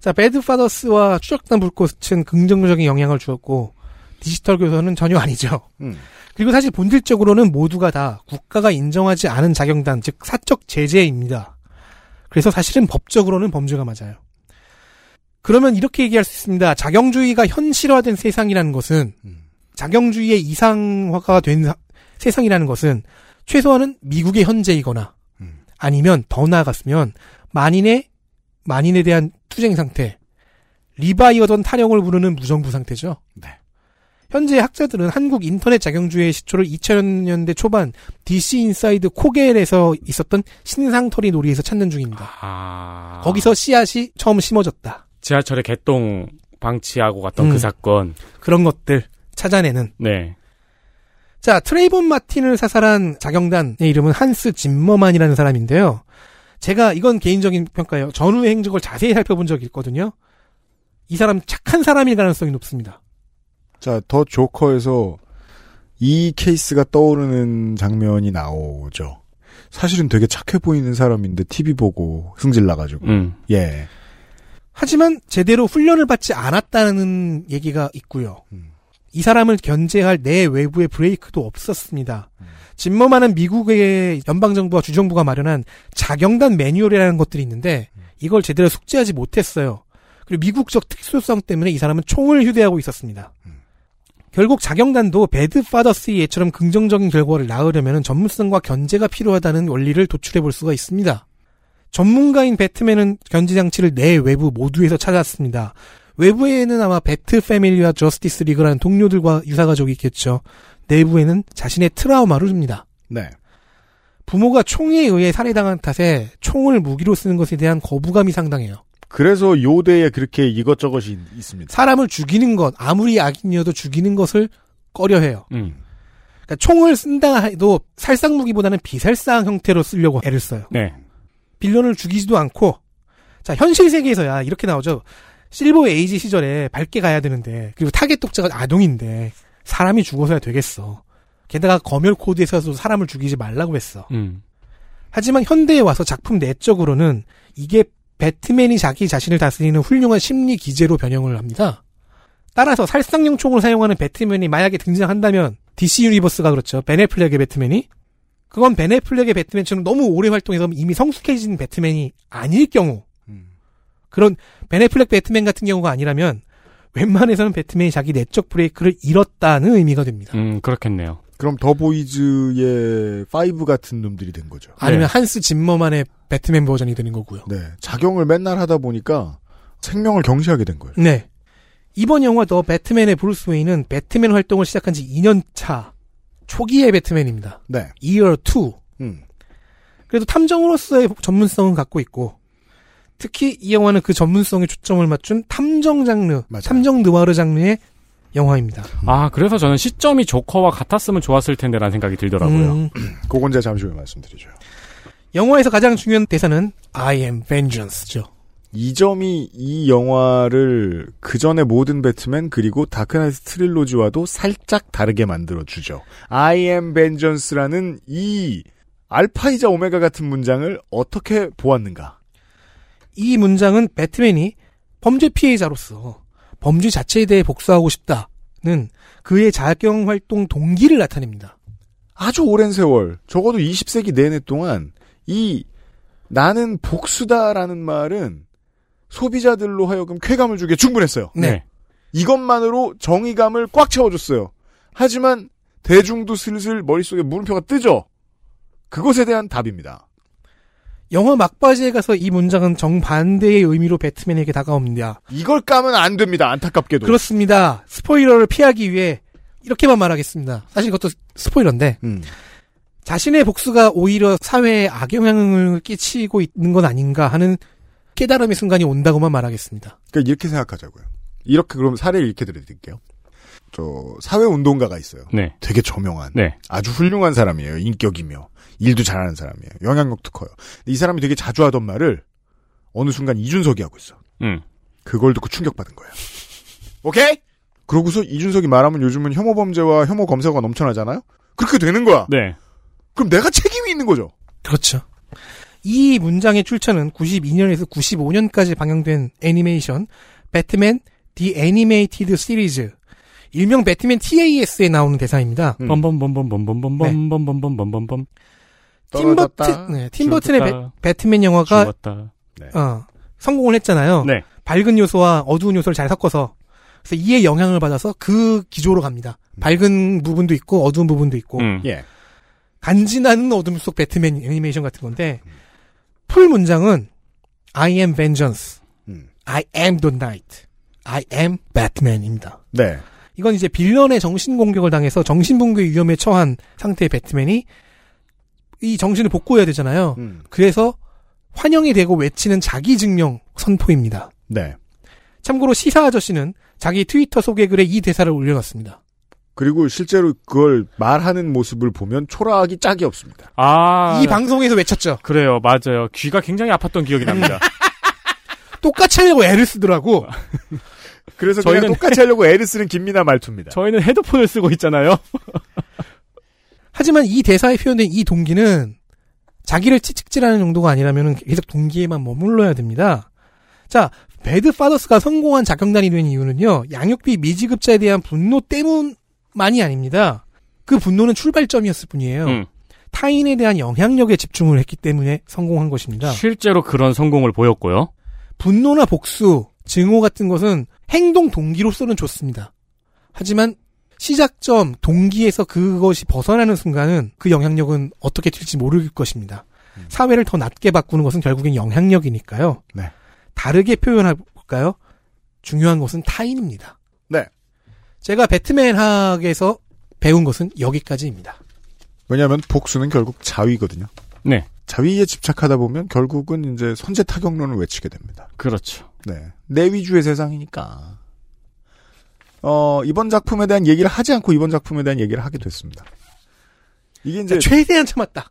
자 배드파더스와 추적단 불꽃은 긍정적인 영향을 주었고 디지털 교도소는 전혀 아니죠. 음. 그리고 사실 본질적으로는 모두가 다 국가가 인정하지 않은 자경단, 즉 사적 제재입니다. 그래서 사실은 법적으로는 범죄가 맞아요. 그러면 이렇게 얘기할 수 있습니다. 자경주의가 현실화된 세상이라는 것은 음. 자경주의의 이상화가 된 사- 세상이라는 것은 최소한은 미국의 현재이거나 음. 아니면 더 나아갔으면 만인의 만인에 대한 투쟁 상태, 리바이어던 타령을 부르는 무정부 상태죠. 네. 현재 학자들은 한국 인터넷 자경주의 시초를 2000년대 초반 DC 인사이드 코갤에서 있었던 신상털이 놀이에서 찾는 중입니다. 아. 거기서 씨앗이 처음 심어졌다. 지하철에 개똥 방치하고 갔던 음. 그 사건. 그런 것들 찾아내는. 네. 자, 트레이본 마틴을 사살한 자경단의 이름은 한스 짐머만이라는 사람인데요. 제가 이건 개인적인 평가예요. 전후의 행적을 자세히 살펴본 적이 있거든요. 이 사람 착한 사람일 가능성이 높습니다. 자, 더 조커에서 이 케이스가 떠오르는 장면이 나오죠. 사실은 되게 착해 보이는 사람인데 TV 보고 승질 나가지고. 음. 예. 하지만 제대로 훈련을 받지 않았다는 얘기가 있고요. 이 사람을 견제할 내 외부의 브레이크도 없었습니다. 진머만은 미국의 연방정부와 주정부가 마련한 자경단 매뉴얼이라는 것들이 있는데 이걸 제대로 숙지하지 못했어요. 그리고 미국적 특수성 때문에 이 사람은 총을 휴대하고 있었습니다. 결국 자경단도 배드 파더스의 예처럼 긍정적인 결과를 낳으려면 전문성과 견제가 필요하다는 원리를 도출해 볼 수가 있습니다. 전문가인 배트맨은 견제 장치를 내 외부 모두에서 찾았습니다. 외부에는 아마 배트 패밀리와 저스티스 리그라는 동료들과 유사 가족이 있겠죠. 내부에는 자신의 트라우마를 둡니다. 네. 부모가 총에 의해 살해당한 탓에 총을 무기로 쓰는 것에 대한 거부감이 상당해요. 그래서 요대에 그렇게 이것저것이 있습니다. 사람을 죽이는 것, 아무리 악인이어도 죽이는 것을 꺼려해요. 음. 그러니까 총을 쓴다 해도 살상 무기보다는 비살상 형태로 쓰려고 애를 써요. 네. 빌런을 죽이지도 않고 자 현실 세계에서야 이렇게 나오죠. Silver Age 시절에 밝게 가야 되는데 그리고 타겟 독자가 아동인데 사람이 죽어서야 되겠어. 게다가 검열 코드에서도 사람을 죽이지 말라고 했어. 음. 하지만 현대에 와서 작품 내적으로는 이게 배트맨이 자기 자신을 다스리는 훌륭한 심리 기제로 변형을 합니다. 따라서 살상용 총을 사용하는 배트맨이 만약에 등장한다면 DC 유니버스가 그렇죠. 벤 애플렉의 배트맨이 그건 벤 애플렉의 배트맨처럼 너무 오래 활동해서 이미 성숙해진 배트맨이 아닐 경우 그런 벤 애플렉 배트맨 같은 경우가 아니라면 웬만해서는 배트맨이 자기 내적 브레이크를 잃었다는 의미가 됩니다. 음, 그렇겠네요. 그럼 더 보이즈의 5 같은 놈들이 된 거죠. 아니면 한스 짐머만의 배트맨 버전이 되는 거고요. 네. 자경을 맨날 하다 보니까 생명을 경시하게 된 거예요. 네. 이번 영화 더 배트맨의 브루스 웨인은 배트맨 활동을 시작한 지 2년 차 초기의 배트맨입니다. 네. Year 2. 음. 그래도 탐정으로서의 전문성은 갖고 있고 특히 이 영화는 그 전문성에 초점을 맞춘 탐정 장르, 탐정 느와르 장르의 영화입니다. 아, 그래서 저는 시점이 조커와 같았으면 좋았을 텐데라는 생각이 들더라고요. 음. 그건 제가 잠시 후에 말씀드리죠. 영화에서 가장 중요한 대사는 I am vengeance죠. 이 점이 이 영화를 그 전의 모든 배트맨 그리고 다크나이트 트릴로지와도 살짝 다르게 만들어 주죠. I am vengeance라는 이 알파이자 오메가 같은 문장을 어떻게 보았는가? 이 문장은 배트맨이 범죄 피해자로서 범죄 자체에 대해 복수하고 싶다는 그의 자경 활동 동기를 나타냅니다. 아주 오랜 세월, 적어도 20세기 내내 동안 이 나는 복수다라는 말은 소비자들로 하여금 쾌감을 주게 충분했어요. 네. 이것만으로 정의감을 꽉 채워줬어요. 하지만 대중도 슬슬 머릿속에 물음표가 뜨죠. 그것에 대한 답입니다. 영화 막바지에 가서 이 문장은 정반대의 의미로 배트맨에게 다가옵니다. 이걸 까면 안 됩니다. 안타깝게도. 그렇습니다. 스포일러를 피하기 위해 이렇게만 말하겠습니다. 사실 이것도 스포일러인데 음. 자신의 복수가 오히려 사회에 악영향을 끼치고 있는 건 아닌가 하는 깨달음의 순간이 온다고만 말하겠습니다. 그러니까 이렇게 생각하자고요. 이렇게 그럼 사례를 이렇게 드릴게요. 저 사회 운동가가 있어요. 네. 되게 저명한, 네. 아주 훌륭한 사람이에요. 인격이며 일도 잘하는 사람이에요. 영향력도 커요. 이 사람이 되게 자주 하던 말을 어느 순간 이준석이 하고 있어. 음. 그걸 듣고 충격받은 거예요. 오케이? 그러고서 이준석이 말하면 요즘은 혐오 범죄와 혐오 검사가 넘쳐나잖아요. 그렇게 되는 거야. 네. 그럼 내가 책임이 있는 거죠. 그렇죠. 이 문장의 출처는 92년에서 95년까지 방영된 애니메이션 배트맨 The Animated Series 일명 배트맨 TAS에 나오는 대사입니다. 음. 범범범범범범범범범범범범범. 팀버튼, 네, 팀버튼의 배, 죽었다. 배 트맨 영화가 죽었다. 어, 성공을 했잖아요. 네. 밝은 요소와 어두운 요소를 잘 섞어서 그래서 이에 영향을 받아서 그 기조로 갑니다. 밝은 부분도 있고 어두운 부분도 있고 음. 예. 간지나는 어둠 속 배트맨 애니메이션 같은 건데 풀 문장은 I am vengeance, 음. I am the night, I am Batman입니다. 네. 이건 이제 빌런의 정신 공격을 당해서 정신붕괴 위험에 처한 상태의 배트맨이 이 정신을 복구해야 되잖아요. 음. 그래서 환영이 되고 외치는 자기 증명 선포입니다. 네. 참고로 시사 아저씨는 자기 트위터 소개글에 이 대사를 올려놨습니다. 그리고 실제로 그걸 말하는 모습을 보면 초라하기 짝이 없습니다. 아. 이 방송에서 외쳤죠. 그래요, 맞아요. 귀가 굉장히 아팠던 기억이 납니다. 똑같이 하려고 애를 쓰더라고. 그래서 저희는- 그냥 똑같이 하려고 애를 쓰는 김미나 말투입니다. 저희는 헤드폰을 쓰고 있잖아요. 하지만 이 대사에 표현된 이 동기는 자기를 채찍질하는 정도가 아니라면 계속 동기에만 머물러야 됩니다. 자, 배드 파더스가 성공한 작경단이 된 이유는요, 양육비 미지급자에 대한 분노 때문만이 아닙니다. 그 분노는 출발점이었을 뿐이에요. 음. 타인에 대한 영향력에 집중을 했기 때문에 성공한 것입니다. 실제로 그런 성공을 보였고요. 분노나 복수, 증오 같은 것은 행동 동기로서는 좋습니다. 하지만 시작점, 동기에서 그것이 벗어나는 순간은 그 영향력은 어떻게 튈지 모를 것입니다. 사회를 더 낮게 바꾸는 것은 결국엔 영향력이니까요. 네. 다르게 표현해볼까요? 중요한 것은 타인입니다. 네. 제가 배트맨 학에서 배운 것은 여기까지입니다. 왜냐하면 복수는 결국 자위거든요. 네. 자위에 집착하다 보면 결국은 이제 선제 타격론을 외치게 됩니다. 그렇죠. 네. 내 위주의 세상이니까. 어, 이번 작품에 대한 얘기를 하지 않고 이번 작품에 대한 얘기를 하게 됐습니다. 이게 이제 최대한 참았다.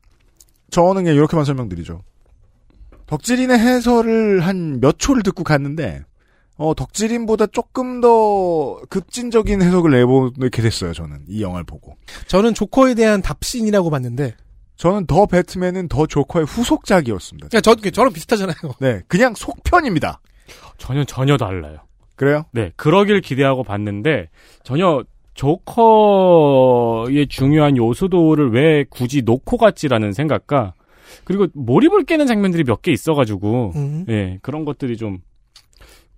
저는 그냥 이렇게만 설명드리죠. 덕질인의 해설을 한 몇 초를 듣고 갔는데, 어, 덕질인보다 조금 더 급진적인 해석을 내보게 됐어요, 저는. 이 영화를 보고. 저는 조커에 대한 답신이라고 봤는데, 저는 더 배트맨은 더 조커의 후속작이었습니다. 그러니까 저, 저랑 비슷하잖아요. 네, 그냥 속편입니다. 전혀 전혀 달라요. 그래요? 네, 그러길 기대하고 봤는데 전혀 조커의 중요한 요소도를 왜 굳이 놓고 갔지라는 생각과 그리고 몰입을 깨는 장면들이 몇 개 있어가지고 음. 예 그런 것들이 좀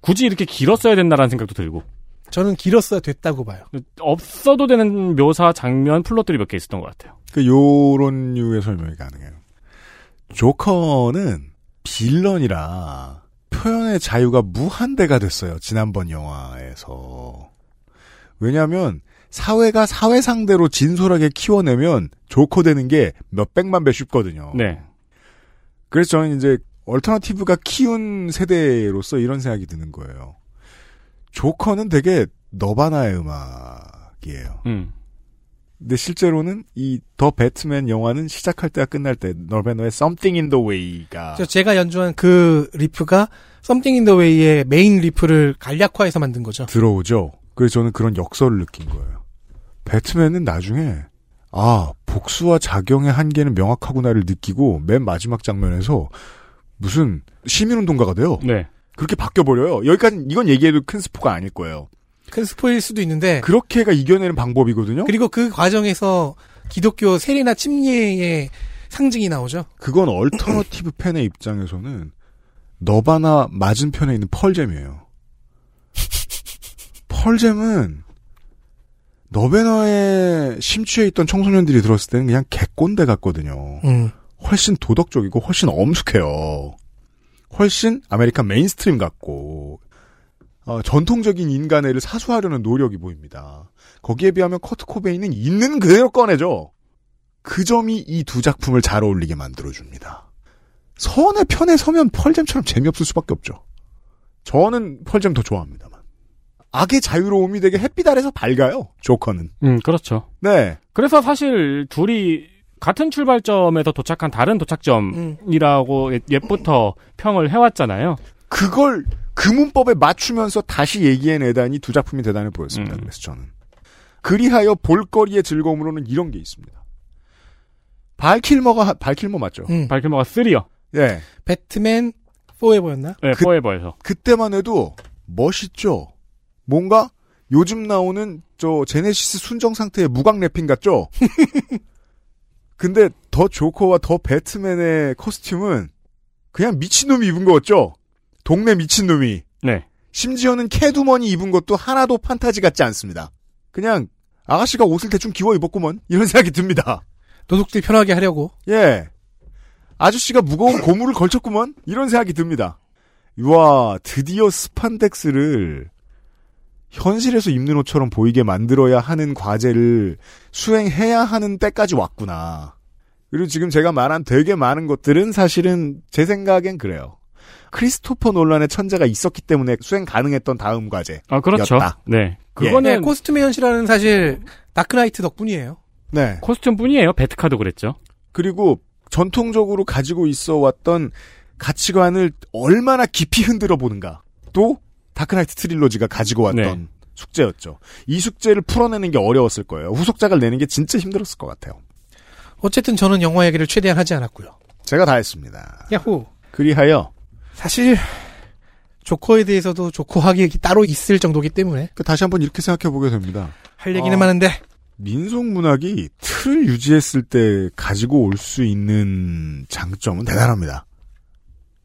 굳이 이렇게 길었어야 된다라는 생각도 들고 저는 길었어야 됐다고 봐요. 없어도 되는 묘사 장면 플롯들이 몇 개 있었던 것 같아요. 그 요런 류의 설명이 가능해요. 조커는 빌런이라 표현의 자유가 무한대가 됐어요. 지난번 영화에서. 왜냐하면 사회가 사회 상대로 진솔하게 키워내면 조커 되는 게 몇백만 배 쉽거든요. 네. 그래서 저는 이제 alternative가 키운 세대로서 이런 생각이 드는 거예요. 조커는 되게 너바나의 음악이에요. 음. 근데 실제로는 이 더 배트맨 영화는 시작할 때와 끝날 때 너바나의 Something in the Way가 저 제가 연주한 그 riff가 Something in the Way의 main riff를 간략화해서 만든 거죠. 들어오죠. 그래서 저는 그런 역설을 느낀 거예요. 배트맨은 나중에 아 복수와 자경의 한계는 명확하구나를 느끼고 맨 마지막 장면에서 무슨 시민운동가가 돼요. 네. 그렇게 바뀌어버려요. 여기까지 이건 얘기해도 큰 스포가 아닐 거예요. 큰 스포일 수도 있는데 그렇게가 이겨내는 방법이거든요. 그리고 그 과정에서 기독교 세례나 침례의 상징이 나오죠. 그건 alternative 팬의 입장에서는 너바나 맞은편에 있는 펄잼이에요. 펄잼은 너바나에 심취해 있던 청소년들이 들었을 때는 그냥 개꼰대 같거든요. 음. 훨씬 도덕적이고 훨씬 엄숙해요. 훨씬 American mainstream 같고 어, 전통적인 인간애를 사수하려는 노력이 보입니다. 거기에 비하면 커트 코베인은 있는 그대로 꺼내죠. 그 점이 이 두 작품을 잘 어울리게 만들어줍니다. 선의 편에 서면 펄잼처럼 재미없을 수밖에 없죠. 저는 펄잼 더 좋아합니다만. 악의 자유로움이 되게 햇빛 아래서 밝아요. 조커는. 음, 그렇죠. 네. 그래서 사실 둘이 같은 출발점에서 도착한 다른 도착점이라고 옛- 옛부터 평을 해왔잖아요. 그걸 그 문법에 맞추면서 다시 얘기해내다니 두 작품이 대단해 보였습니다. 그래서 저는. 그리하여 볼거리의 즐거움으로는 이런 게 있습니다. 발킬머가, 하- 발킬머 맞죠? 음. 발킬머가 3요. 예. 배트맨 포에버였나? 네, 그- 포에버에서. 그때만 해도 멋있죠? 뭔가 요즘 나오는 저 제네시스 순정 상태의 무광 래핑 같죠? 근데 더 조커와 더 배트맨의 코스튬은 그냥 미친놈이 입은 거였죠? 동네 미친놈이. 네. 심지어는 캐두먼이 입은 것도 하나도 판타지 같지 않습니다. 그냥 아가씨가 옷을 대충 기워 입었구먼 이런 생각이 듭니다. 도둑들 편하게 하려고. 예. 아저씨가 무거운 고무를 걸쳤구먼 이런 생각이 듭니다. 와 드디어 스판덱스를 현실에서 입는 옷처럼 보이게 만들어야 하는 과제를 수행해야 하는 때까지 왔구나. 그리고 지금 제가 말한 되게 많은 것들은 사실은 제 생각엔 그래요. 크리스토퍼 논란의 천재가 있었기 때문에 수행 가능했던 다음 과제. 아, 그렇죠. 였다. 네. 그거는 그거는 costume의 현실화는 사실 다크나이트 덕분이에요. 네. costume 뿐이에요. 배트카도 그랬죠. 그리고 전통적으로 가지고 있어 왔던 가치관을 얼마나 깊이 흔들어 보는가. 또 다크나이트 trilogy가 가지고 왔던 네. 숙제였죠. 이 숙제를 풀어내는 게 어려웠을 거예요. 후속작을 내는 게 진짜 힘들었을 것 같아요. 어쨌든 저는 영화 얘기를 최대한 하지 않았고요. 제가 다 했습니다. 야호. 그리하여 사실 조커에 대해서도 조커 하기 따로 있을 정도기 때문에 그 다시 한번 이렇게 생각해 보게 됩니다. 할 얘기는 어, 많은데 민속 문학이 틀을 유지했을 때 가지고 올 수 있는 장점은 대단합니다.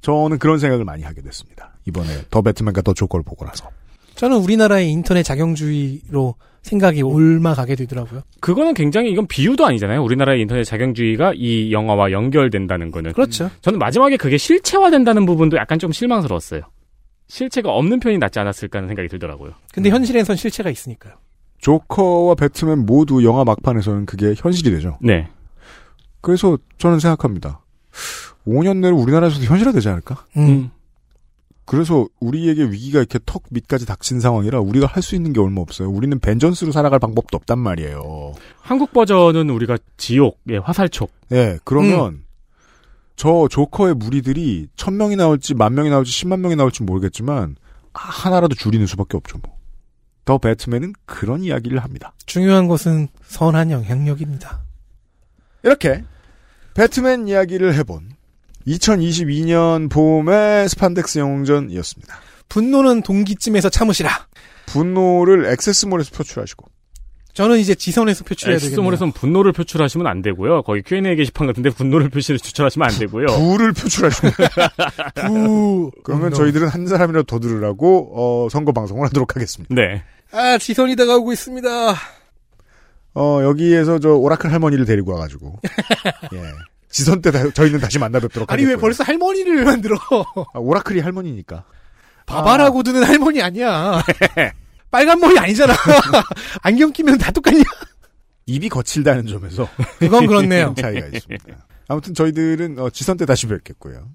저는 그런 생각을 많이 하게 됐습니다. 이번에 더 배트맨과 더 조커를 보고 나서. 저는 우리나라의 인터넷 자경주의로 생각이 올마가게 되더라고요. 그거는 굉장히 이건 비유도 아니잖아요. 우리나라의 인터넷 자경주의가 이 영화와 연결된다는 거는. 그렇죠. 저는 마지막에 그게 실체화된다는 부분도 약간 좀 실망스러웠어요. 실체가 없는 편이 낫지 않았을까 하는 생각이 들더라고요. 근데 현실에선 실체가 있으니까요. 조커와 배트맨 모두 영화 막판에서는 그게 현실이 되죠. 네. 그래서 저는 생각합니다. 5년 내로 우리나라에서도 현실화되지 않을까? 음. 그래서 우리에게 위기가 이렇게 턱 밑까지 닥친 상황이라 우리가 할 수 있는 게 얼마 없어요. 우리는 벤전스로 살아갈 방법도 없단 말이에요. 한국 버전은 우리가 지옥, 예, 화살촉. 예, 그러면 저 조커의 무리들이 천 명이 나올지 만 명이 나올지 십만 명이 나올지 모르겠지만 하나라도 줄이는 수밖에 없죠. 뭐. 더 배트맨은 그런 이야기를 합니다. 중요한 것은 선한 영향력입니다. 이렇게 배트맨 이야기를 해본 2022년 봄의 스판덱스 영웅전이었습니다. 분노는 동기쯤에서 참으시라. 분노를 액세스몰에서 표출하시고 저는 이제 지선에서 표출해야 되겠네요. 엑스몰에서는 분노를 표출하시면 안 되고요. 거기 Q&A 게시판 같은데 분노를 표시를 추출하시면 안 되고요. 부를 표출하시고 부. 그러면 분노. 저희들은 한 사람이라도 더 들으라고 어, 선거 방송을 하도록 하겠습니다. 네. 아, 지선이 다가오고 있습니다. 어, 여기에서 저 오라클 할머니를 데리고 와가지고 예. 지선 때 다- 저희는 다시 만나 뵙도록 아니, 왜 하겠고요. 벌써 할머니를 만들어? 아, 오라클이 할머니니까. 바바라고 드는 할머니 아니야. 빨간 머리 아니잖아. 안경 끼면 다 똑같냐? 입이 거칠다는 점에서 그건 그렇네요. 차이가 있습니다. 아무튼 저희들은 어, 지선 때 다시 뵙겠고요.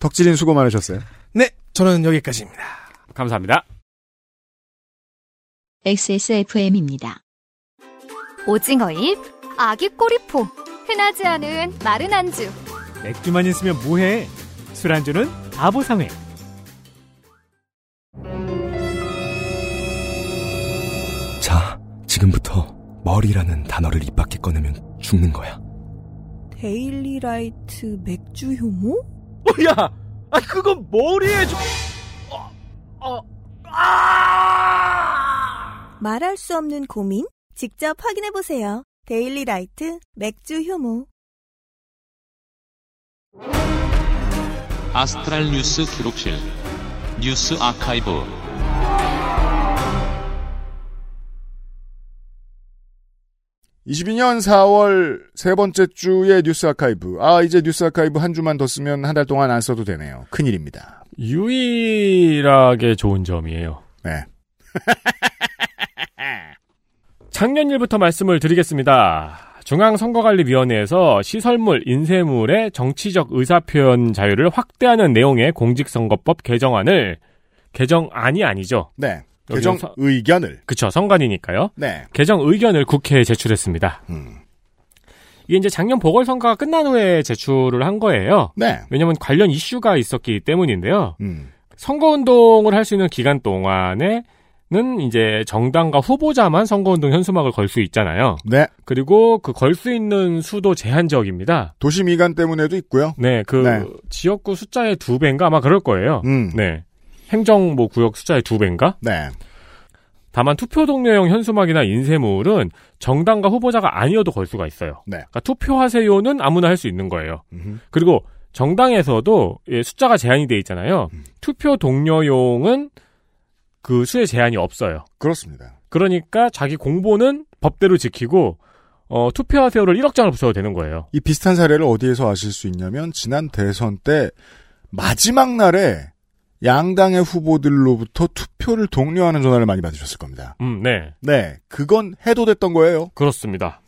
덕질인 수고 많으셨어요. 네, 저는 여기까지입니다. 감사합니다. XSFM입니다. 오징어잎, 아기 꼬리포, 흔하지 않은 마른 안주. 맥주만 있으면 뭐해? 술 안주는 바보상회. 자, 지금부터 머리라는 단어를 입 밖에 꺼내면 죽는 거야. 데일리라이트 맥주 효모? 어, 야, 아 그건 머리에 좀. 어, 아! 말할 수 없는 고민? 직접 확인해보세요. 데일리 라이트 맥주 효모. 아스트랄 뉴스 기록실 뉴스 아카이브 22년 4월 세 번째 주의 뉴스 아카이브. 아, 이제 뉴스 아카이브 한 주만 더 쓰면 한 달 동안 안 써도 되네요. 큰일입니다. 유일하게 좋은 점이에요. 네. 작년 일부터 말씀을 드리겠습니다. 중앙선거관리위원회에서 시설물, 인쇄물의 정치적 의사표현 자유를 확대하는 내용의 공직선거법 개정안을 개정안이 아니죠. 네. 개정 서- 의견을. 그쵸, 선관이니까요. 네. 개정 의견을 국회에 제출했습니다. 음. 이게 이제 작년 보궐선거가 끝난 후에 제출을 한 거예요. 네. 왜냐면 관련 이슈가 있었기 때문인데요. 음. 선거운동을 할 수 있는 기간 동안에 는 이제 정당과 후보자만 선거운동 현수막을 걸 수 있잖아요. 네. 그리고 그 걸 수 있는 수도 제한적입니다. 도시 미관 때문에도 있고요. 네, 그 네. 지역구 숫자의 두 배인가 아마 그럴 거예요. 음. 네. 행정 뭐 구역 숫자의 두 배인가? 네. 다만 투표 동료용 현수막이나 인쇄물은 정당과 후보자가 아니어도 걸 수가 있어요. 네. 그러니까 투표하세요는 아무나 할 수 있는 거예요. 음흠. 그리고 정당에서도 예, 숫자가 제한이 돼 있잖아요. 음. 투표 동료용은 그 수의 제한이 없어요. 그렇습니다. 그러니까 자기 공보는 법대로 지키고 어, 투표하세요를 1억 장을 붙여도 되는 거예요. 이 비슷한 사례를 어디에서 아실 수 있냐면 지난 대선 때 마지막 날에 양당의 후보들로부터 투표를 독려하는 전화를 많이 받으셨을 겁니다. 음, 네. 네, 그건 해도 됐던 거예요. 그렇습니다.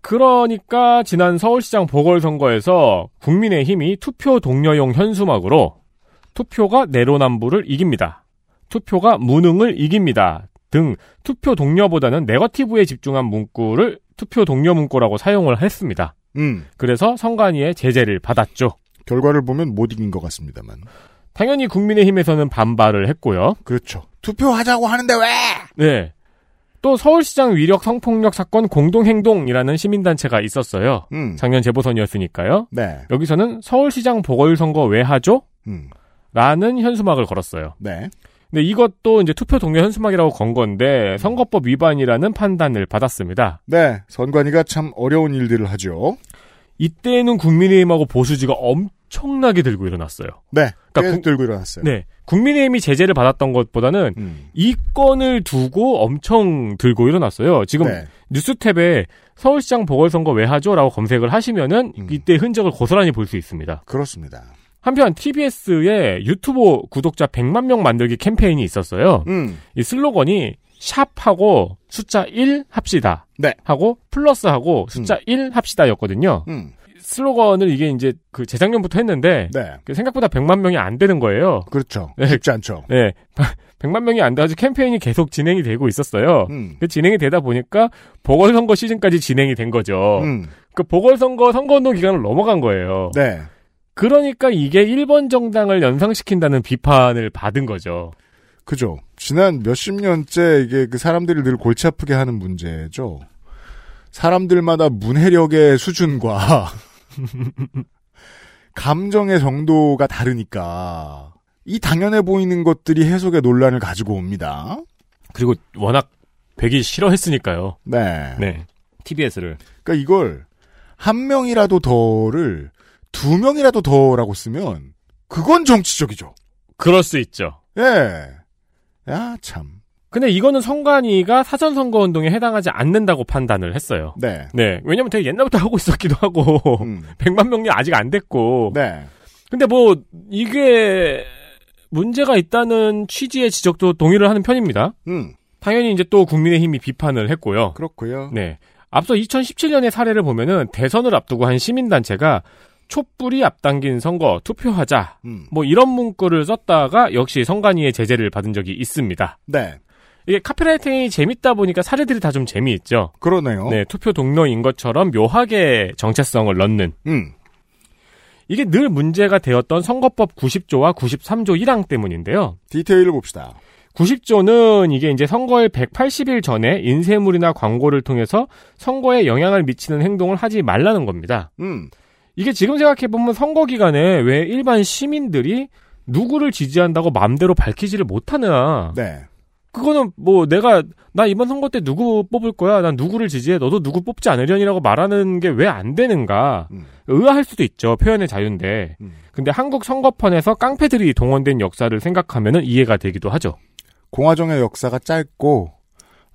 그러니까 지난 서울시장 보궐선거에서 국민의힘이 투표 독려용 현수막으로 투표가 내로남불을 이깁니다. 투표가 무능을 이깁니다. 등 투표 독려보다는 네거티브에 집중한 문구를 투표 독려 문구라고 사용을 했습니다. 음, 그래서 선관위의 제재를 받았죠. 결과를 보면 못 이긴 것 같습니다만. 당연히 국민의힘에서는 반발을 했고요. 그렇죠. 투표하자고 하는데 왜? 네. 또 서울시장 위력 성폭력 사건 공동행동이라는 시민단체가 있었어요. 음, 작년 재보선이었으니까요. 네, 여기서는 서울시장 보궐선거 왜 하죠? 음, 라는 현수막을 걸었어요. 네, 근데 이것도 이제 투표 동료 현수막이라고 건 건데 선거법 위반이라는 판단을 받았습니다. 네. 선관위가 참 어려운 일들을 하죠. 이때는 국민의힘하고 보수지가 엄청나게 들고 일어났어요. 네, 그러니까 국- 들고 일어났어요. 네. 국민의힘이 제재를 받았던 것보다는 음, 이 건을 두고 엄청 들고 일어났어요. 지금 네, 뉴스탭에 서울시장 보궐선거 왜 하죠? 라고 검색을 하시면은 음. 이때 흔적을 고스란히 볼 수 있습니다. 그렇습니다. 한편 TBS의 유튜브 구독자 100만 명 만들기 캠페인이 있었어요. 음, 이 슬로건이 샵하고 숫자 1 합시다. 네. 하고 플러스하고 숫자 1 합시다였거든요. 음, 슬로건을 이게 이제 그 재작년부터 했는데 네, 그 생각보다 100만 명이 안 되는 거예요. 그렇죠. 네. 쉽지 않죠. 네. 100만 명이 안 돼가지고 캠페인이 계속 진행이 되고 있었어요. 음, 그 진행이 되다 보니까 보궐선거 시즌까지 진행이 된 거죠. 음, 그 보궐선거 선거운동 기간을 넘어간 거예요. 네, 그러니까 이게 1번 정당을 연상시킨다는 비판을 받은 거죠. 그죠. 지난 몇십 년째 이게 그 사람들이 늘 골치 아프게 하는 문제죠. 사람들마다 문해력의 수준과 감정의 정도가 다르니까 이 당연해 보이는 것들이 해석의 논란을 가지고 옵니다. 그리고 워낙 되기 싫어했으니까요. 네. 네. TBS를. 그러니까 이걸 한 명이라도 더를 두 명이라도 더라고 쓰면 그건 정치적이죠. 그럴 수 있죠. 예. 야, 참. 근데 이거는 선관위가 사전 선거 운동에 해당하지 않는다고 판단을 했어요. 네. 네. 왜냐면 되게 옛날부터 하고 있었기도 하고 음. 100만 명이 아직 안 됐고. 네. 근데 뭐 이게 문제가 있다는 취지의 지적도 동의를 하는 편입니다. 음. 당연히 이제 또 국민의힘이 비판을 했고요. 그렇고요. 네. 앞서 2017년의 사례를 보면은 대선을 앞두고 한 시민단체가 촛불이 앞당긴 선거 투표하자 음. 뭐 이런 문구를 썼다가 역시 선관위의 제재를 받은 적이 있습니다. 네. 이게 카피라이팅이 재밌다 보니까 사례들이 다 좀 재미있죠. 그러네요. 네, 투표 동료인 것처럼 묘하게 정체성을 넣는 음. 이게 늘 문제가 되었던 선거법 90조와 93조 1항 때문인데요. 디테일을 봅시다. 90조는 이게 이제 선거일 180일 전에 인쇄물이나 광고를 통해서 선거에 영향을 미치는 행동을 하지 말라는 겁니다. 음. 이게 지금 생각해보면 선거 기간에 왜 일반 시민들이 누구를 지지한다고 마음대로 밝히지를 못하느냐. 네. 그거는 뭐 내가 나 이번 선거 때 누구 뽑을 거야. 난 누구를 지지해. 너도 누구 뽑지 않으려니라고 말하는 게 왜 안 되는가. 음. 의아할 수도 있죠. 표현의 자유인데. 음. 근데 한국 선거판에서 깡패들이 동원된 역사를 생각하면 이해가 되기도 하죠. 공화정의 역사가 짧고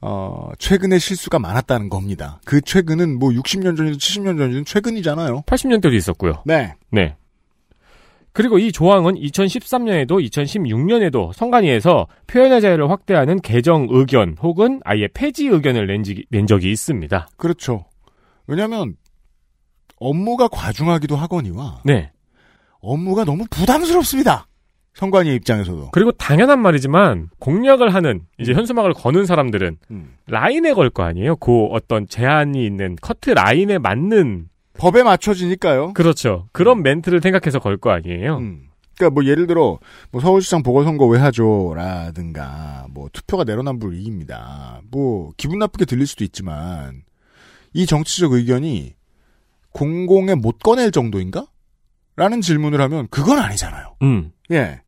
어, 최근에 실수가 많았다는 겁니다. 그 최근은 뭐 60년 전이든 70년 전이든 최근이잖아요. 80년대도 있었고요. 네. 네. 그리고 이 조항은 2013년에도 2016년에도 선관위에서 표현의 자유를 확대하는 개정 의견 혹은 아예 폐지 의견을 낸, 지, 낸 적이 있습니다. 그렇죠. 왜냐하면 업무가 과중하기도 하거니와 네. 업무가 너무 부담스럽습니다. 선관위 입장에서도. 그리고 당연한 말이지만 공약을 하는 이제 현수막을 거는 사람들은 음. 라인에 걸 거 아니에요. 그 어떤 제한이 있는 커트 라인에 맞는 법에 맞춰지니까요. 그렇죠. 그런 멘트를 생각해서 걸 거 아니에요. 음. 그러니까 뭐 예를 들어 뭐 서울시장 보궐선거 왜 하죠라든가 뭐 투표가 내로남불 이깁니다. 뭐 기분 나쁘게 들릴 수도 있지만 이 정치적 의견이 공공에 못 꺼낼 정도인가? 라는 질문을 하면 그건 아니잖아요. 음. 예.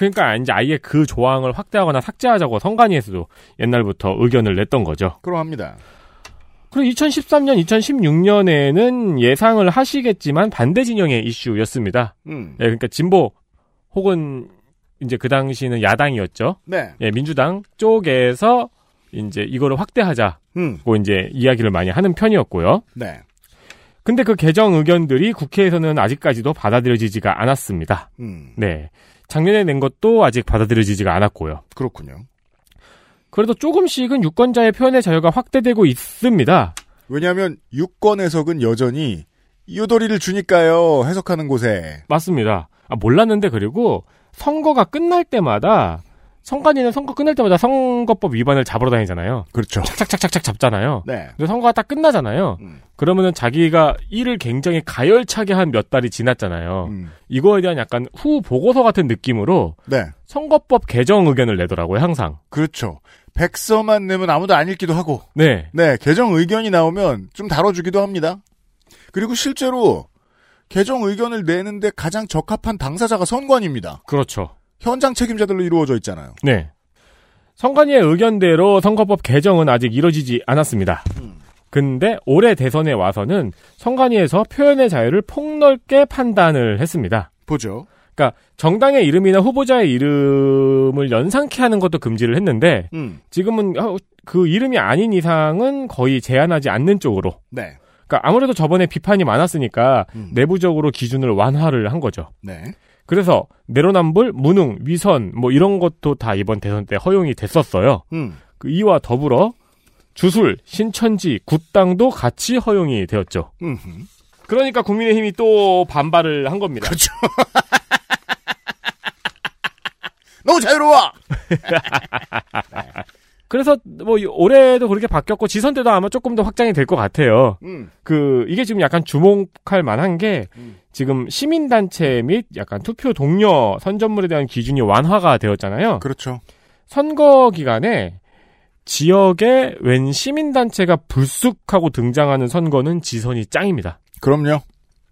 그러니까 이제 아예 그 조항을 확대하거나 삭제하자고 선관위에서도 옛날부터 의견을 냈던 거죠. 그러합니다. 그리고 2013년, 2016년에는 예상을 하시겠지만 반대 진영의 이슈였습니다. 음. 예, 그러니까 진보 혹은 이제 그 당시는 야당이었죠. 네. 예, 민주당 쪽에서 이제 이거를 확대하자고 음. 이제 이야기를 많이 하는 편이었고요. 네. 근데 그 개정 의견들이 국회에서는 아직까지도 받아들여지지가 않았습니다. 음, 네. 작년에 낸 것도 아직 받아들여지지가 않았고요. 그렇군요. 그래도 조금씩은 유권자의 표현의 자유가 확대되고 있습니다. 왜냐하면 유권 해석은 여전히 이유도리를 주니까요 해석하는 곳에 맞습니다. 아, 몰랐는데 그리고 선거가 끝날 때마다 선관위는 선거 끝날 때마다 선거법 위반을 잡으러 다니잖아요. 그렇죠. 착착착착착 잡잖아요. 네. 근데 선거가 딱 끝나잖아요. 음. 그러면은 자기가 일을 굉장히 가열차게 한 몇 달이 지났잖아요. 음. 이거에 대한 약간 후 보고서 같은 느낌으로 네. 선거법 개정 의견을 내더라고요, 항상. 그렇죠. 백서만 내면 아무도 안 읽기도 하고 네. 네, 개정 의견이 나오면 좀 다뤄주기도 합니다. 그리고 실제로 개정 의견을 내는데 가장 적합한 당사자가 선관입니다. 그렇죠. 현장 책임자들로 이루어져 있잖아요. 네. 선관위의 의견대로 선거법 개정은 아직 이뤄지지 않았습니다. 근데 올해 대선에 와서는 선관위에서 표현의 자유를 폭넓게 판단을 했습니다. 보죠. 그러니까 정당의 이름이나 후보자의 이름을 연상케 하는 것도 금지를 했는데 음. 지금은 어, 그 이름이 아닌 이상은 거의 제한하지 않는 쪽으로. 네. 그러니까 아무래도 저번에 비판이 많았으니까 음. 내부적으로 기준을 완화를 한 거죠. 네. 그래서 내로남불, 무능, 위선 뭐 이런 것도 다 이번 대선 때 허용이 됐었어요. 음. 그 이와 더불어 주술, 신천지, 굿당도 같이 허용이 되었죠. 음흠. 그러니까 국민의힘이 또 반발을 한 겁니다. 그렇죠. 너무 자유로워! 그래서 뭐 이- 올해도 그렇게 바뀌었고 지선 때도 아마 조금 더 확장이 될 것 같아요. 음. 그 이게 지금 약간 주목할 만한 게 지금 시민단체 및 약간 투표 동료 선전물에 대한 기준이 완화가 되었잖아요. 그렇죠. 선거 기간에 지역에 웬 시민단체가 불쑥하고 등장하는 선거는 지선이 짱입니다. 그럼요.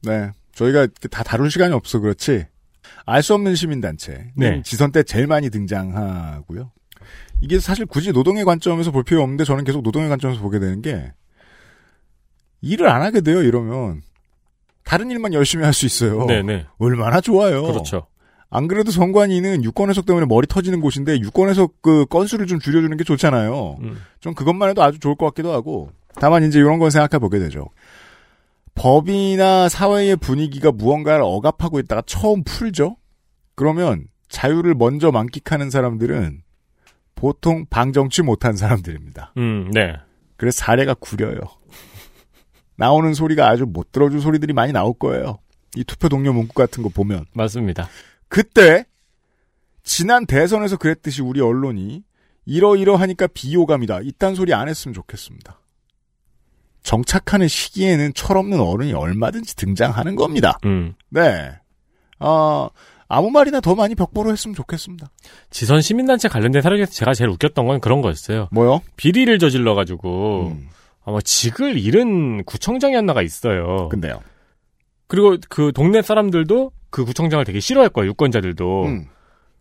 네. 저희가 다 다룰 시간이 없어 그렇지. 알 수 없는 시민단체. 네. 지선 때 제일 많이 등장하고요. 이게 사실 굳이 노동의 관점에서 볼 필요 없는데 저는 계속 노동의 관점에서 보게 되는 게 일을 안 하게 돼요, 이러면. 다른 일만 열심히 할 수 있어요. 네네. 얼마나 좋아요. 그렇죠. 안 그래도 선관위는 유권 해석 때문에 머리 터지는 곳인데 유권 해석 그 건수를 좀 줄여주는 게 좋잖아요. 음. 좀 그것만 해도 아주 좋을 것 같기도 하고. 다만 이제 이런 건 생각해 보게 되죠. 법이나 사회의 분위기가 무언가를 억압하고 있다가 처음 풀죠? 그러면 자유를 먼저 만끽하는 사람들은 보통 방정치 못한 사람들입니다. 음, 네. 그래서 사례가 구려요. 나오는 소리가 아주 못 들어줄 소리들이 많이 나올 거예요. 이 투표 동료 문구 같은 거 보면. 맞습니다. 그때 지난 대선에서 그랬듯이 우리 언론이 이러이러하니까 비호감이다. 이딴 소리 안 했으면 좋겠습니다. 정착하는 시기에는 철없는 어른이 얼마든지 등장하는 겁니다. 음. 네. 어, 아무 말이나 더 많이 벽보로 했으면 좋겠습니다. 지선 시민단체 관련된 사례에서 제가 제일 웃겼던 건 그런 거였어요. 뭐요? 비리를 저질러가지고 음. 아마 직을 잃은 구청장이었나가 있어요. 근데요. 그리고 그 동네 사람들도 그 구청장을 되게 싫어했고요. 유권자들도. 음.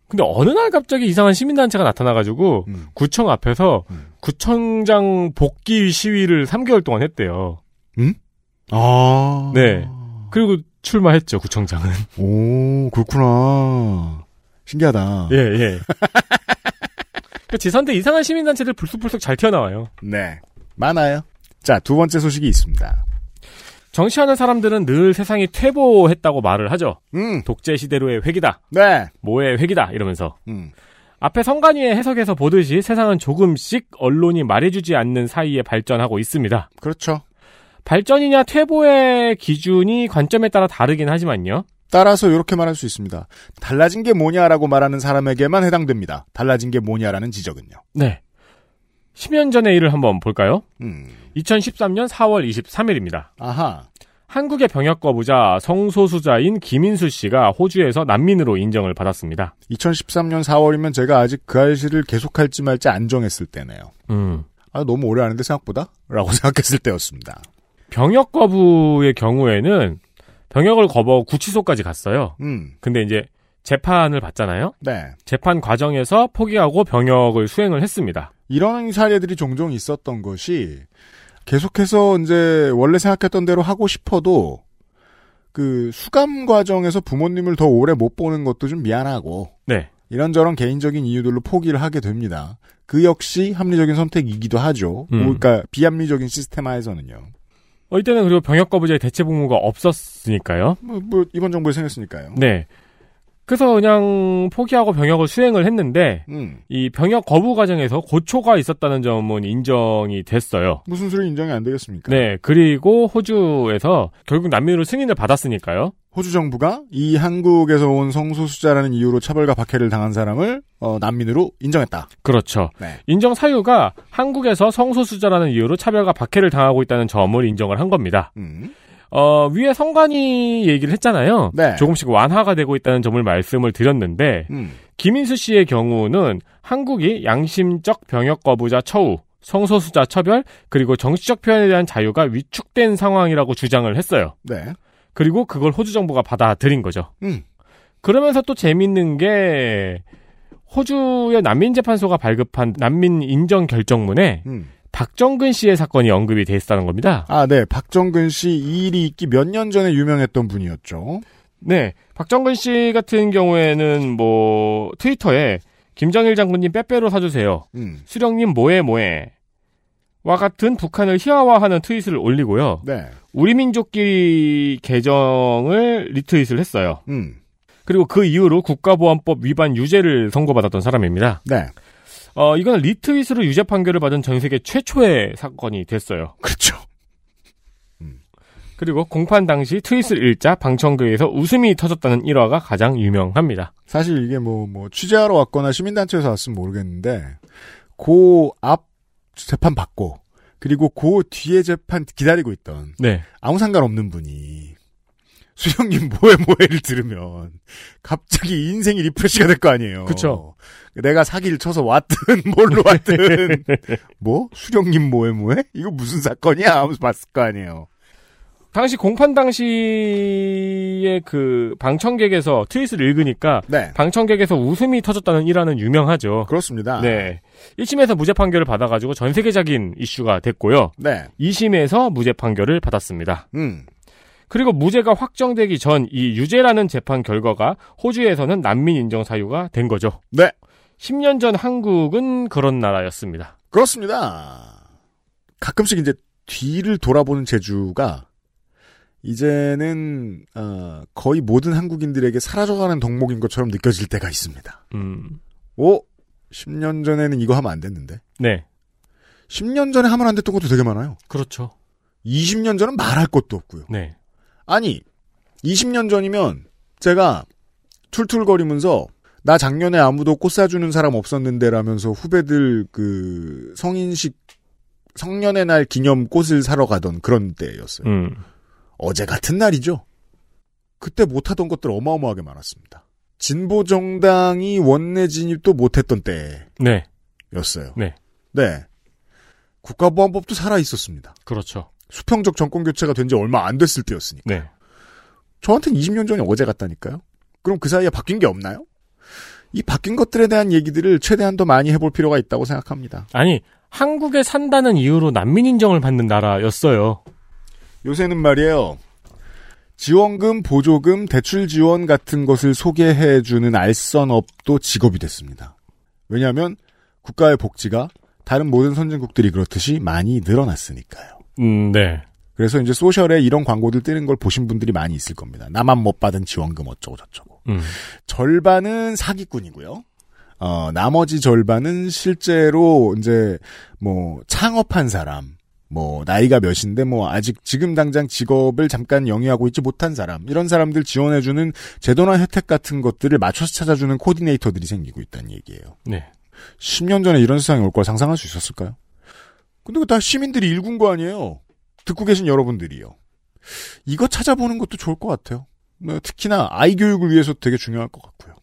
근데 어느 날 갑자기 이상한 시민단체가 나타나가지고 음. 구청 앞에서 구청장 복귀 시위를 3개월 동안 했대요. 아. 네. 그리고 출마했죠, 구청장은. 오, 그렇구나. 신기하다. 예, 예. 그 지선대 이상한 시민단체들 불쑥불쑥 잘 튀어나와요. 네. 많아요. 자, 두 번째 소식이 있습니다. 정치하는 사람들은 늘 세상이 퇴보했다고 말을 하죠. 음. 독재 시대로의 회기다. 네. 뭐의 회기다. 이러면서. 음. 앞에 성관위의 해석에서 보듯이 세상은 조금씩 언론이 말해주지 않는 사이에 발전하고 있습니다. 그렇죠. 발전이냐 퇴보의 기준이 관점에 따라 다르긴 하지만요. 따라서 이렇게 말할 수 있습니다. 달라진 게 뭐냐라고 말하는 사람에게만 해당됩니다. 달라진 게 뭐냐라는 지적은요. 네. 10년 전의 일을 한번 볼까요? 음. 2013년 4월 23일입니다. 아하. 한국의 병역 거부자 성소수자인 김인수 씨가 호주에서 난민으로 인정을 받았습니다. 2013년 4월이면 제가 아직 그 알씨를 계속할지 말지 안 정했을 때네요. 음. 아, 너무 오래 하는데 생각보다? 라고 생각했을 때였습니다. 병역 거부의 경우에는 병역을 거부하고 구치소까지 갔어요. 음. 근데 이제 재판을 받잖아요. 네. 재판 과정에서 포기하고 병역을 수행을 했습니다. 이런 사례들이 종종 있었던 것이 계속해서 이제 원래 생각했던 대로 하고 싶어도 그 수감 과정에서 부모님을 더 오래 못 보는 것도 좀 미안하고 네. 이런저런 개인적인 이유들로 포기를 하게 됩니다. 그 역시 합리적인 선택이기도 하죠. 음. 그러니까 비합리적인 시스템 하에서는요. 어, 이때는 그리고 병역 거부자의 대체 복무가 없었으니까요. 뭐, 뭐 이번 정부에 생겼으니까요. 네. 그래서 그냥 포기하고 병역을 수행을 했는데 음. 이 병역 거부 과정에서 고초가 있었다는 점은 인정이 됐어요. 무슨 소리 인정이 안 되겠습니까? 네. 그리고 호주에서 결국 난민으로 승인을 받았으니까요. 호주 정부가 이 한국에서 온 성소수자라는 이유로 차별과 박해를 당한 사람을 어, 난민으로 인정했다. 그렇죠. 네. 인정 사유가 한국에서 성소수자라는 이유로 차별과 박해를 당하고 있다는 점을 인정을 한 겁니다. 음. 어, 위에 성관이 얘기를 했잖아요. 네. 조금씩 완화가 되고 있다는 점을 말씀을 드렸는데, 음. 김인수 씨의 경우는 한국이 양심적 병역 거부자 처우, 성소수자 처별, 그리고 정치적 표현에 대한 자유가 위축된 상황이라고 주장을 했어요. 네. 그리고 그걸 호주 정부가 받아들인 거죠. 음. 그러면서 또 재밌는 게, 호주의 난민재판소가 발급한 난민 인정 결정문에 음. 박정근 씨의 사건이 언급이 돼 있다는 겁니다. 아, 네. 박정근 씨 이 일이 있기 몇 년 전에 유명했던 분이었죠. 네. 박정근 씨 같은 경우에는 뭐 트위터에 김정일 장군님 빼빼로 사주세요. 음. 수령님 뭐해 뭐해. 와 같은 북한을 희화화하는 트윗을 올리고요. 네. 우리 민족끼리 개정을 리트윗을 했어요. 음. 그리고 그 이후로 국가보안법 위반 유죄를 선고받았던 사람입니다. 네. 어, 이거는 리트윗으로 유죄 판결을 받은 전 세계 최초의 사건이 됐어요. 그렇죠. 그리고 공판 당시 트윗을 읽자 방청객에서 웃음이 터졌다는 일화가 가장 유명합니다. 사실 이게 뭐, 뭐, 취재하러 왔거나 시민단체에서 왔으면 모르겠는데, 그 앞 재판 받고, 그리고 그 뒤에 재판 기다리고 있던, 네. 아무 상관없는 분이, 수령님 뭐해 뭐해를 들으면, 갑자기 인생이 refresh가 될 거 아니에요. 그쵸. 내가 사기를 쳐서 왔든, 뭘로 왔든, 뭐? 수령님 뭐해 뭐해? 이거 무슨 사건이야? 하면서 봤을 거 아니에요. 당시 공판 당시에 그 방청객에서 트윗을 읽으니까 네. 방청객에서 웃음이 터졌다는 일화는 유명하죠. 그렇습니다. 네. 1심에서 무죄 판결을 받아가지고 전 세계적인 이슈가 됐고요. 네. 2심에서 무죄 판결을 받았습니다. 음. 그리고 무죄가 확정되기 전 이 유죄라는 재판 결과가 호주에서는 난민 인정 사유가 된 거죠. 네. 10년 전 한국은 그런 나라였습니다. 그렇습니다. 가끔씩 이제 뒤를 돌아보는 재주가 이제는 어, 거의 모든 한국인들에게 사라져가는 덕목인 것처럼 느껴질 때가 있습니다. 음. 오, 10년 전에는 이거 하면 안 됐는데. 네. 10년 전에 하면 안 됐던 것도 되게 많아요. 그렇죠. 20년 전은 말할 것도 없고요. 네. 아니, 20년 전이면 제가 툴툴거리면서 나 작년에 아무도 꽃 사주는 사람 없었는데 라면서 후배들 그 성인식 성년의 날 기념 꽃을 사러 가던 그런 때였어요. 음. 어제 같은 날이죠. 그때 못하던 것들 어마어마하게 많았습니다. 진보 정당이 원내 진입도 못했던 네. 때였어요. 네. 네. 국가보안법도 살아 있었습니다. 그렇죠. 수평적 정권 교체가 된 지 얼마 안 됐을 때였으니까. 네. 저한테는 20년 전이 어제 같다니까요. 그럼 그 사이에 바뀐 게 없나요? 이 바뀐 것들에 대한 얘기들을 최대한 더 많이 해볼 필요가 있다고 생각합니다. 아니, 한국에 산다는 이유로 난민 인정을 받는 나라였어요. 요새는 말이에요. 지원금, 보조금, 대출 지원 같은 것을 소개해주는 알선업도 직업이 됐습니다. 왜냐하면 국가의 복지가 다른 모든 선진국들이 그렇듯이 많이 늘어났으니까요. 음, 네. 그래서 이제 소셜에 이런 광고들 뜨는 걸 보신 분들이 많이 있을 겁니다. 나만 못 받은 지원금 어쩌고 저쩌고. 음. 절반은 사기꾼이고요. 어, 나머지 절반은 실제로 이제 뭐 창업한 사람, 뭐 나이가 몇인데 뭐 아직 지금 당장 직업을 잠깐 영위하고 있지 못한 사람 이런 사람들 지원해주는 제도나 혜택 같은 것들을 맞춰서 찾아주는 코디네이터들이 생기고 있다는 얘기예요. 네. 10년 전에 이런 세상이 올 걸 상상할 수 있었을까요? 근데 그거 다 시민들이 읽은 거 아니에요. 듣고 계신 여러분들이요. 이거 찾아보는 것도 좋을 것 같아요. 뭐 특히나 아이 교육을 위해서 되게 중요할 것 같고요.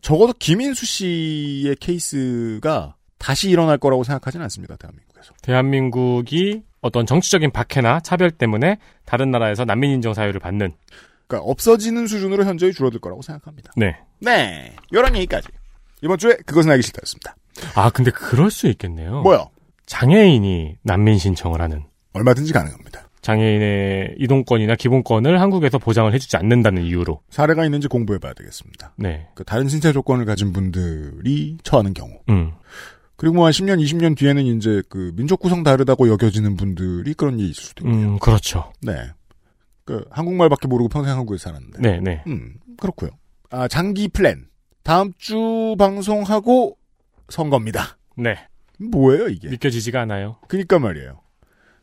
적어도 김인수 씨의 케이스가 다시 일어날 거라고 생각하지는 않습니다. 대한민국에서. 대한민국이 어떤 정치적인 박해나 차별 때문에 다른 나라에서 난민 인정 사유를 받는. 그러니까 없어지는 수준으로 현저히 줄어들 거라고 생각합니다. 네. 네. 이런 얘기까지. 이번 주에 그것은 알기 싫다였습니다. 아, 근데 그럴 수 있겠네요. 뭐요? 장애인이 난민 신청을 하는. 얼마든지 가능합니다. 장애인의 이동권이나 기본권을 한국에서 보장을 해주지 않는다는 이유로. 사례가 있는지 공부해봐야 되겠습니다. 네. 그 다른 신체 조건을 가진 분들이 처하는 경우. 음. 그리고 뭐 한 10년, 20년 뒤에는 이제 그 민족 구성 다르다고 여겨지는 분들이 그런 일이 있을 수도 있고. 음, 그렇죠. 네. 그 한국말밖에 모르고 평생 한국에 살았는데. 네, 네. 음, 그렇고요. 아, 장기 플랜. 다음 주 방송하고 선거입니다. 네. 뭐예요, 이게? 믿겨지지가 않아요. 그니까 말이에요.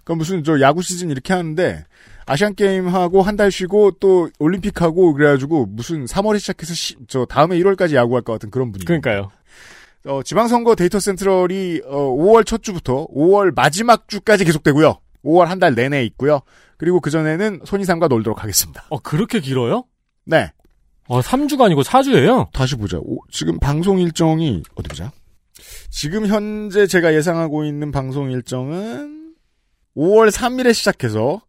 그러니까 무슨 저 야구 시즌 이렇게 하는데 아시안 게임 하고 한 달 쉬고 또 올림픽 하고 그래가지고 무슨 3월에 시작해서 시- 저 다음에 1월까지 야구할 것 같은 그런 분위기. 그러니까요. 어, 지방선거 데이터 센트럴이 어, 5월 첫 주부터 5월 마지막 주까지 계속되고요. 5월 한 달 내내 있고요. 그리고 그 전에는 손이상과 놀도록 하겠습니다. 어, 그렇게 길어요? 네. 어, 3주가 아니고 4주예요? 다시 보자. 오, 지금 방송 일정이 어디 보자. 지금 현재 제가 예상하고 있는 방송 일정은 5월 3일에 시작해서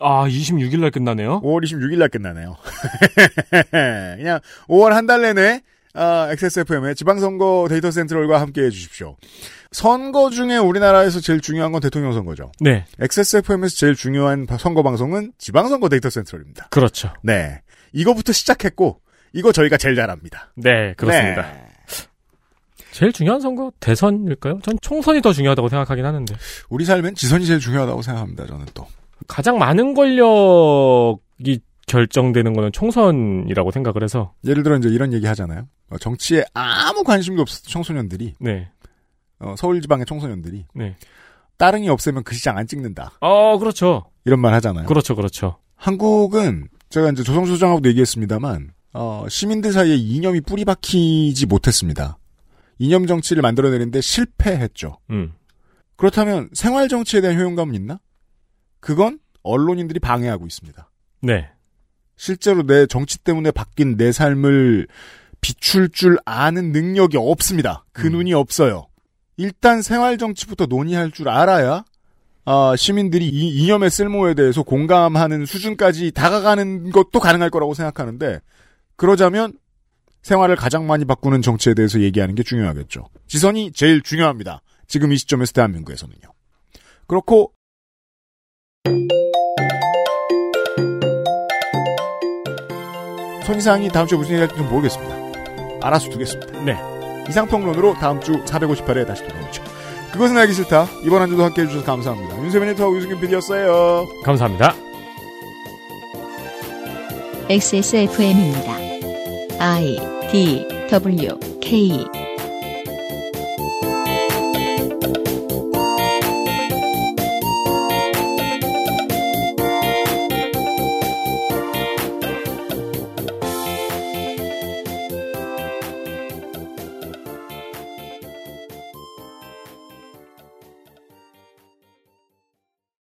아, 26일 날 끝나네요. 5월 26일 날 끝나네요. 그냥 5월 한 달 내내 아, XSFM의 지방선거 데이터 센트럴과 함께 해주십시오. 선거 중에 우리나라에서 제일 중요한 건 대통령 선거죠. 네. XSFM에서 제일 중요한 바- 선거 방송은 지방선거 데이터 센트럴입니다. 그렇죠. 네. 이거부터 시작했고, 이거 저희가 제일 잘합니다. 네, 그렇습니다. 네. 제일 중요한 선거 대선일까요? 전 총선이 더 중요하다고 생각하긴 하는데. 우리 삶엔 지선이 제일 중요하다고 생각합니다, 저는 또. 가장 많은 권력이 결정되는 거는 총선이라고 생각을 해서. 예를 들어 이제 이런 얘기 하잖아요. 어, 정치에 아무 관심도 없었던 청소년들이, 네. 어, 서울 지방의 청소년들이, 네. 따릉이 없애면 그 시장 안 찍는다. 어, 그렇죠. 이런 말 하잖아요. 그렇죠, 그렇죠. 한국은 제가 이제 조성수 소장하고도 얘기했습니다만 어, 시민들 사이에 이념이 뿌리 박히지 못했습니다. 이념 정치를 만들어내는데 실패했죠. 음. 그렇다면 생활 정치에 대한 효용감은 있나? 그건 언론인들이 방해하고 있습니다. 네. 실제로 내 정치 때문에 바뀐 내 삶을 비출 줄 아는 능력이 없습니다. 그 눈이 없어요. 일단 생활 정치부터 논의할 줄 알아야 아, 시민들이 이 이념의 쓸모에 대해서 공감하는 수준까지 다가가는 것도 가능할 거라고 생각하는데 그러자면 생활을 가장 많이 바꾸는 정치에 대해서 얘기하는 게 중요하겠죠. 지선이 제일 중요합니다. 지금 이 시점에서 대한민국에서는요. 그렇고 손이상이 다음 주에 무슨 얘기 할지 좀 모르겠습니다. 알아서 두겠습니다. 네. 이상평론으로 다음 주 458회 다시 돌아오죠. 그것은 알기 싫다. 이번 한 주도 함께 해주셔서 감사합니다. 윤세민 리터하고 유승균 PD였어요. 감사합니다. XSFM입니다. I D W K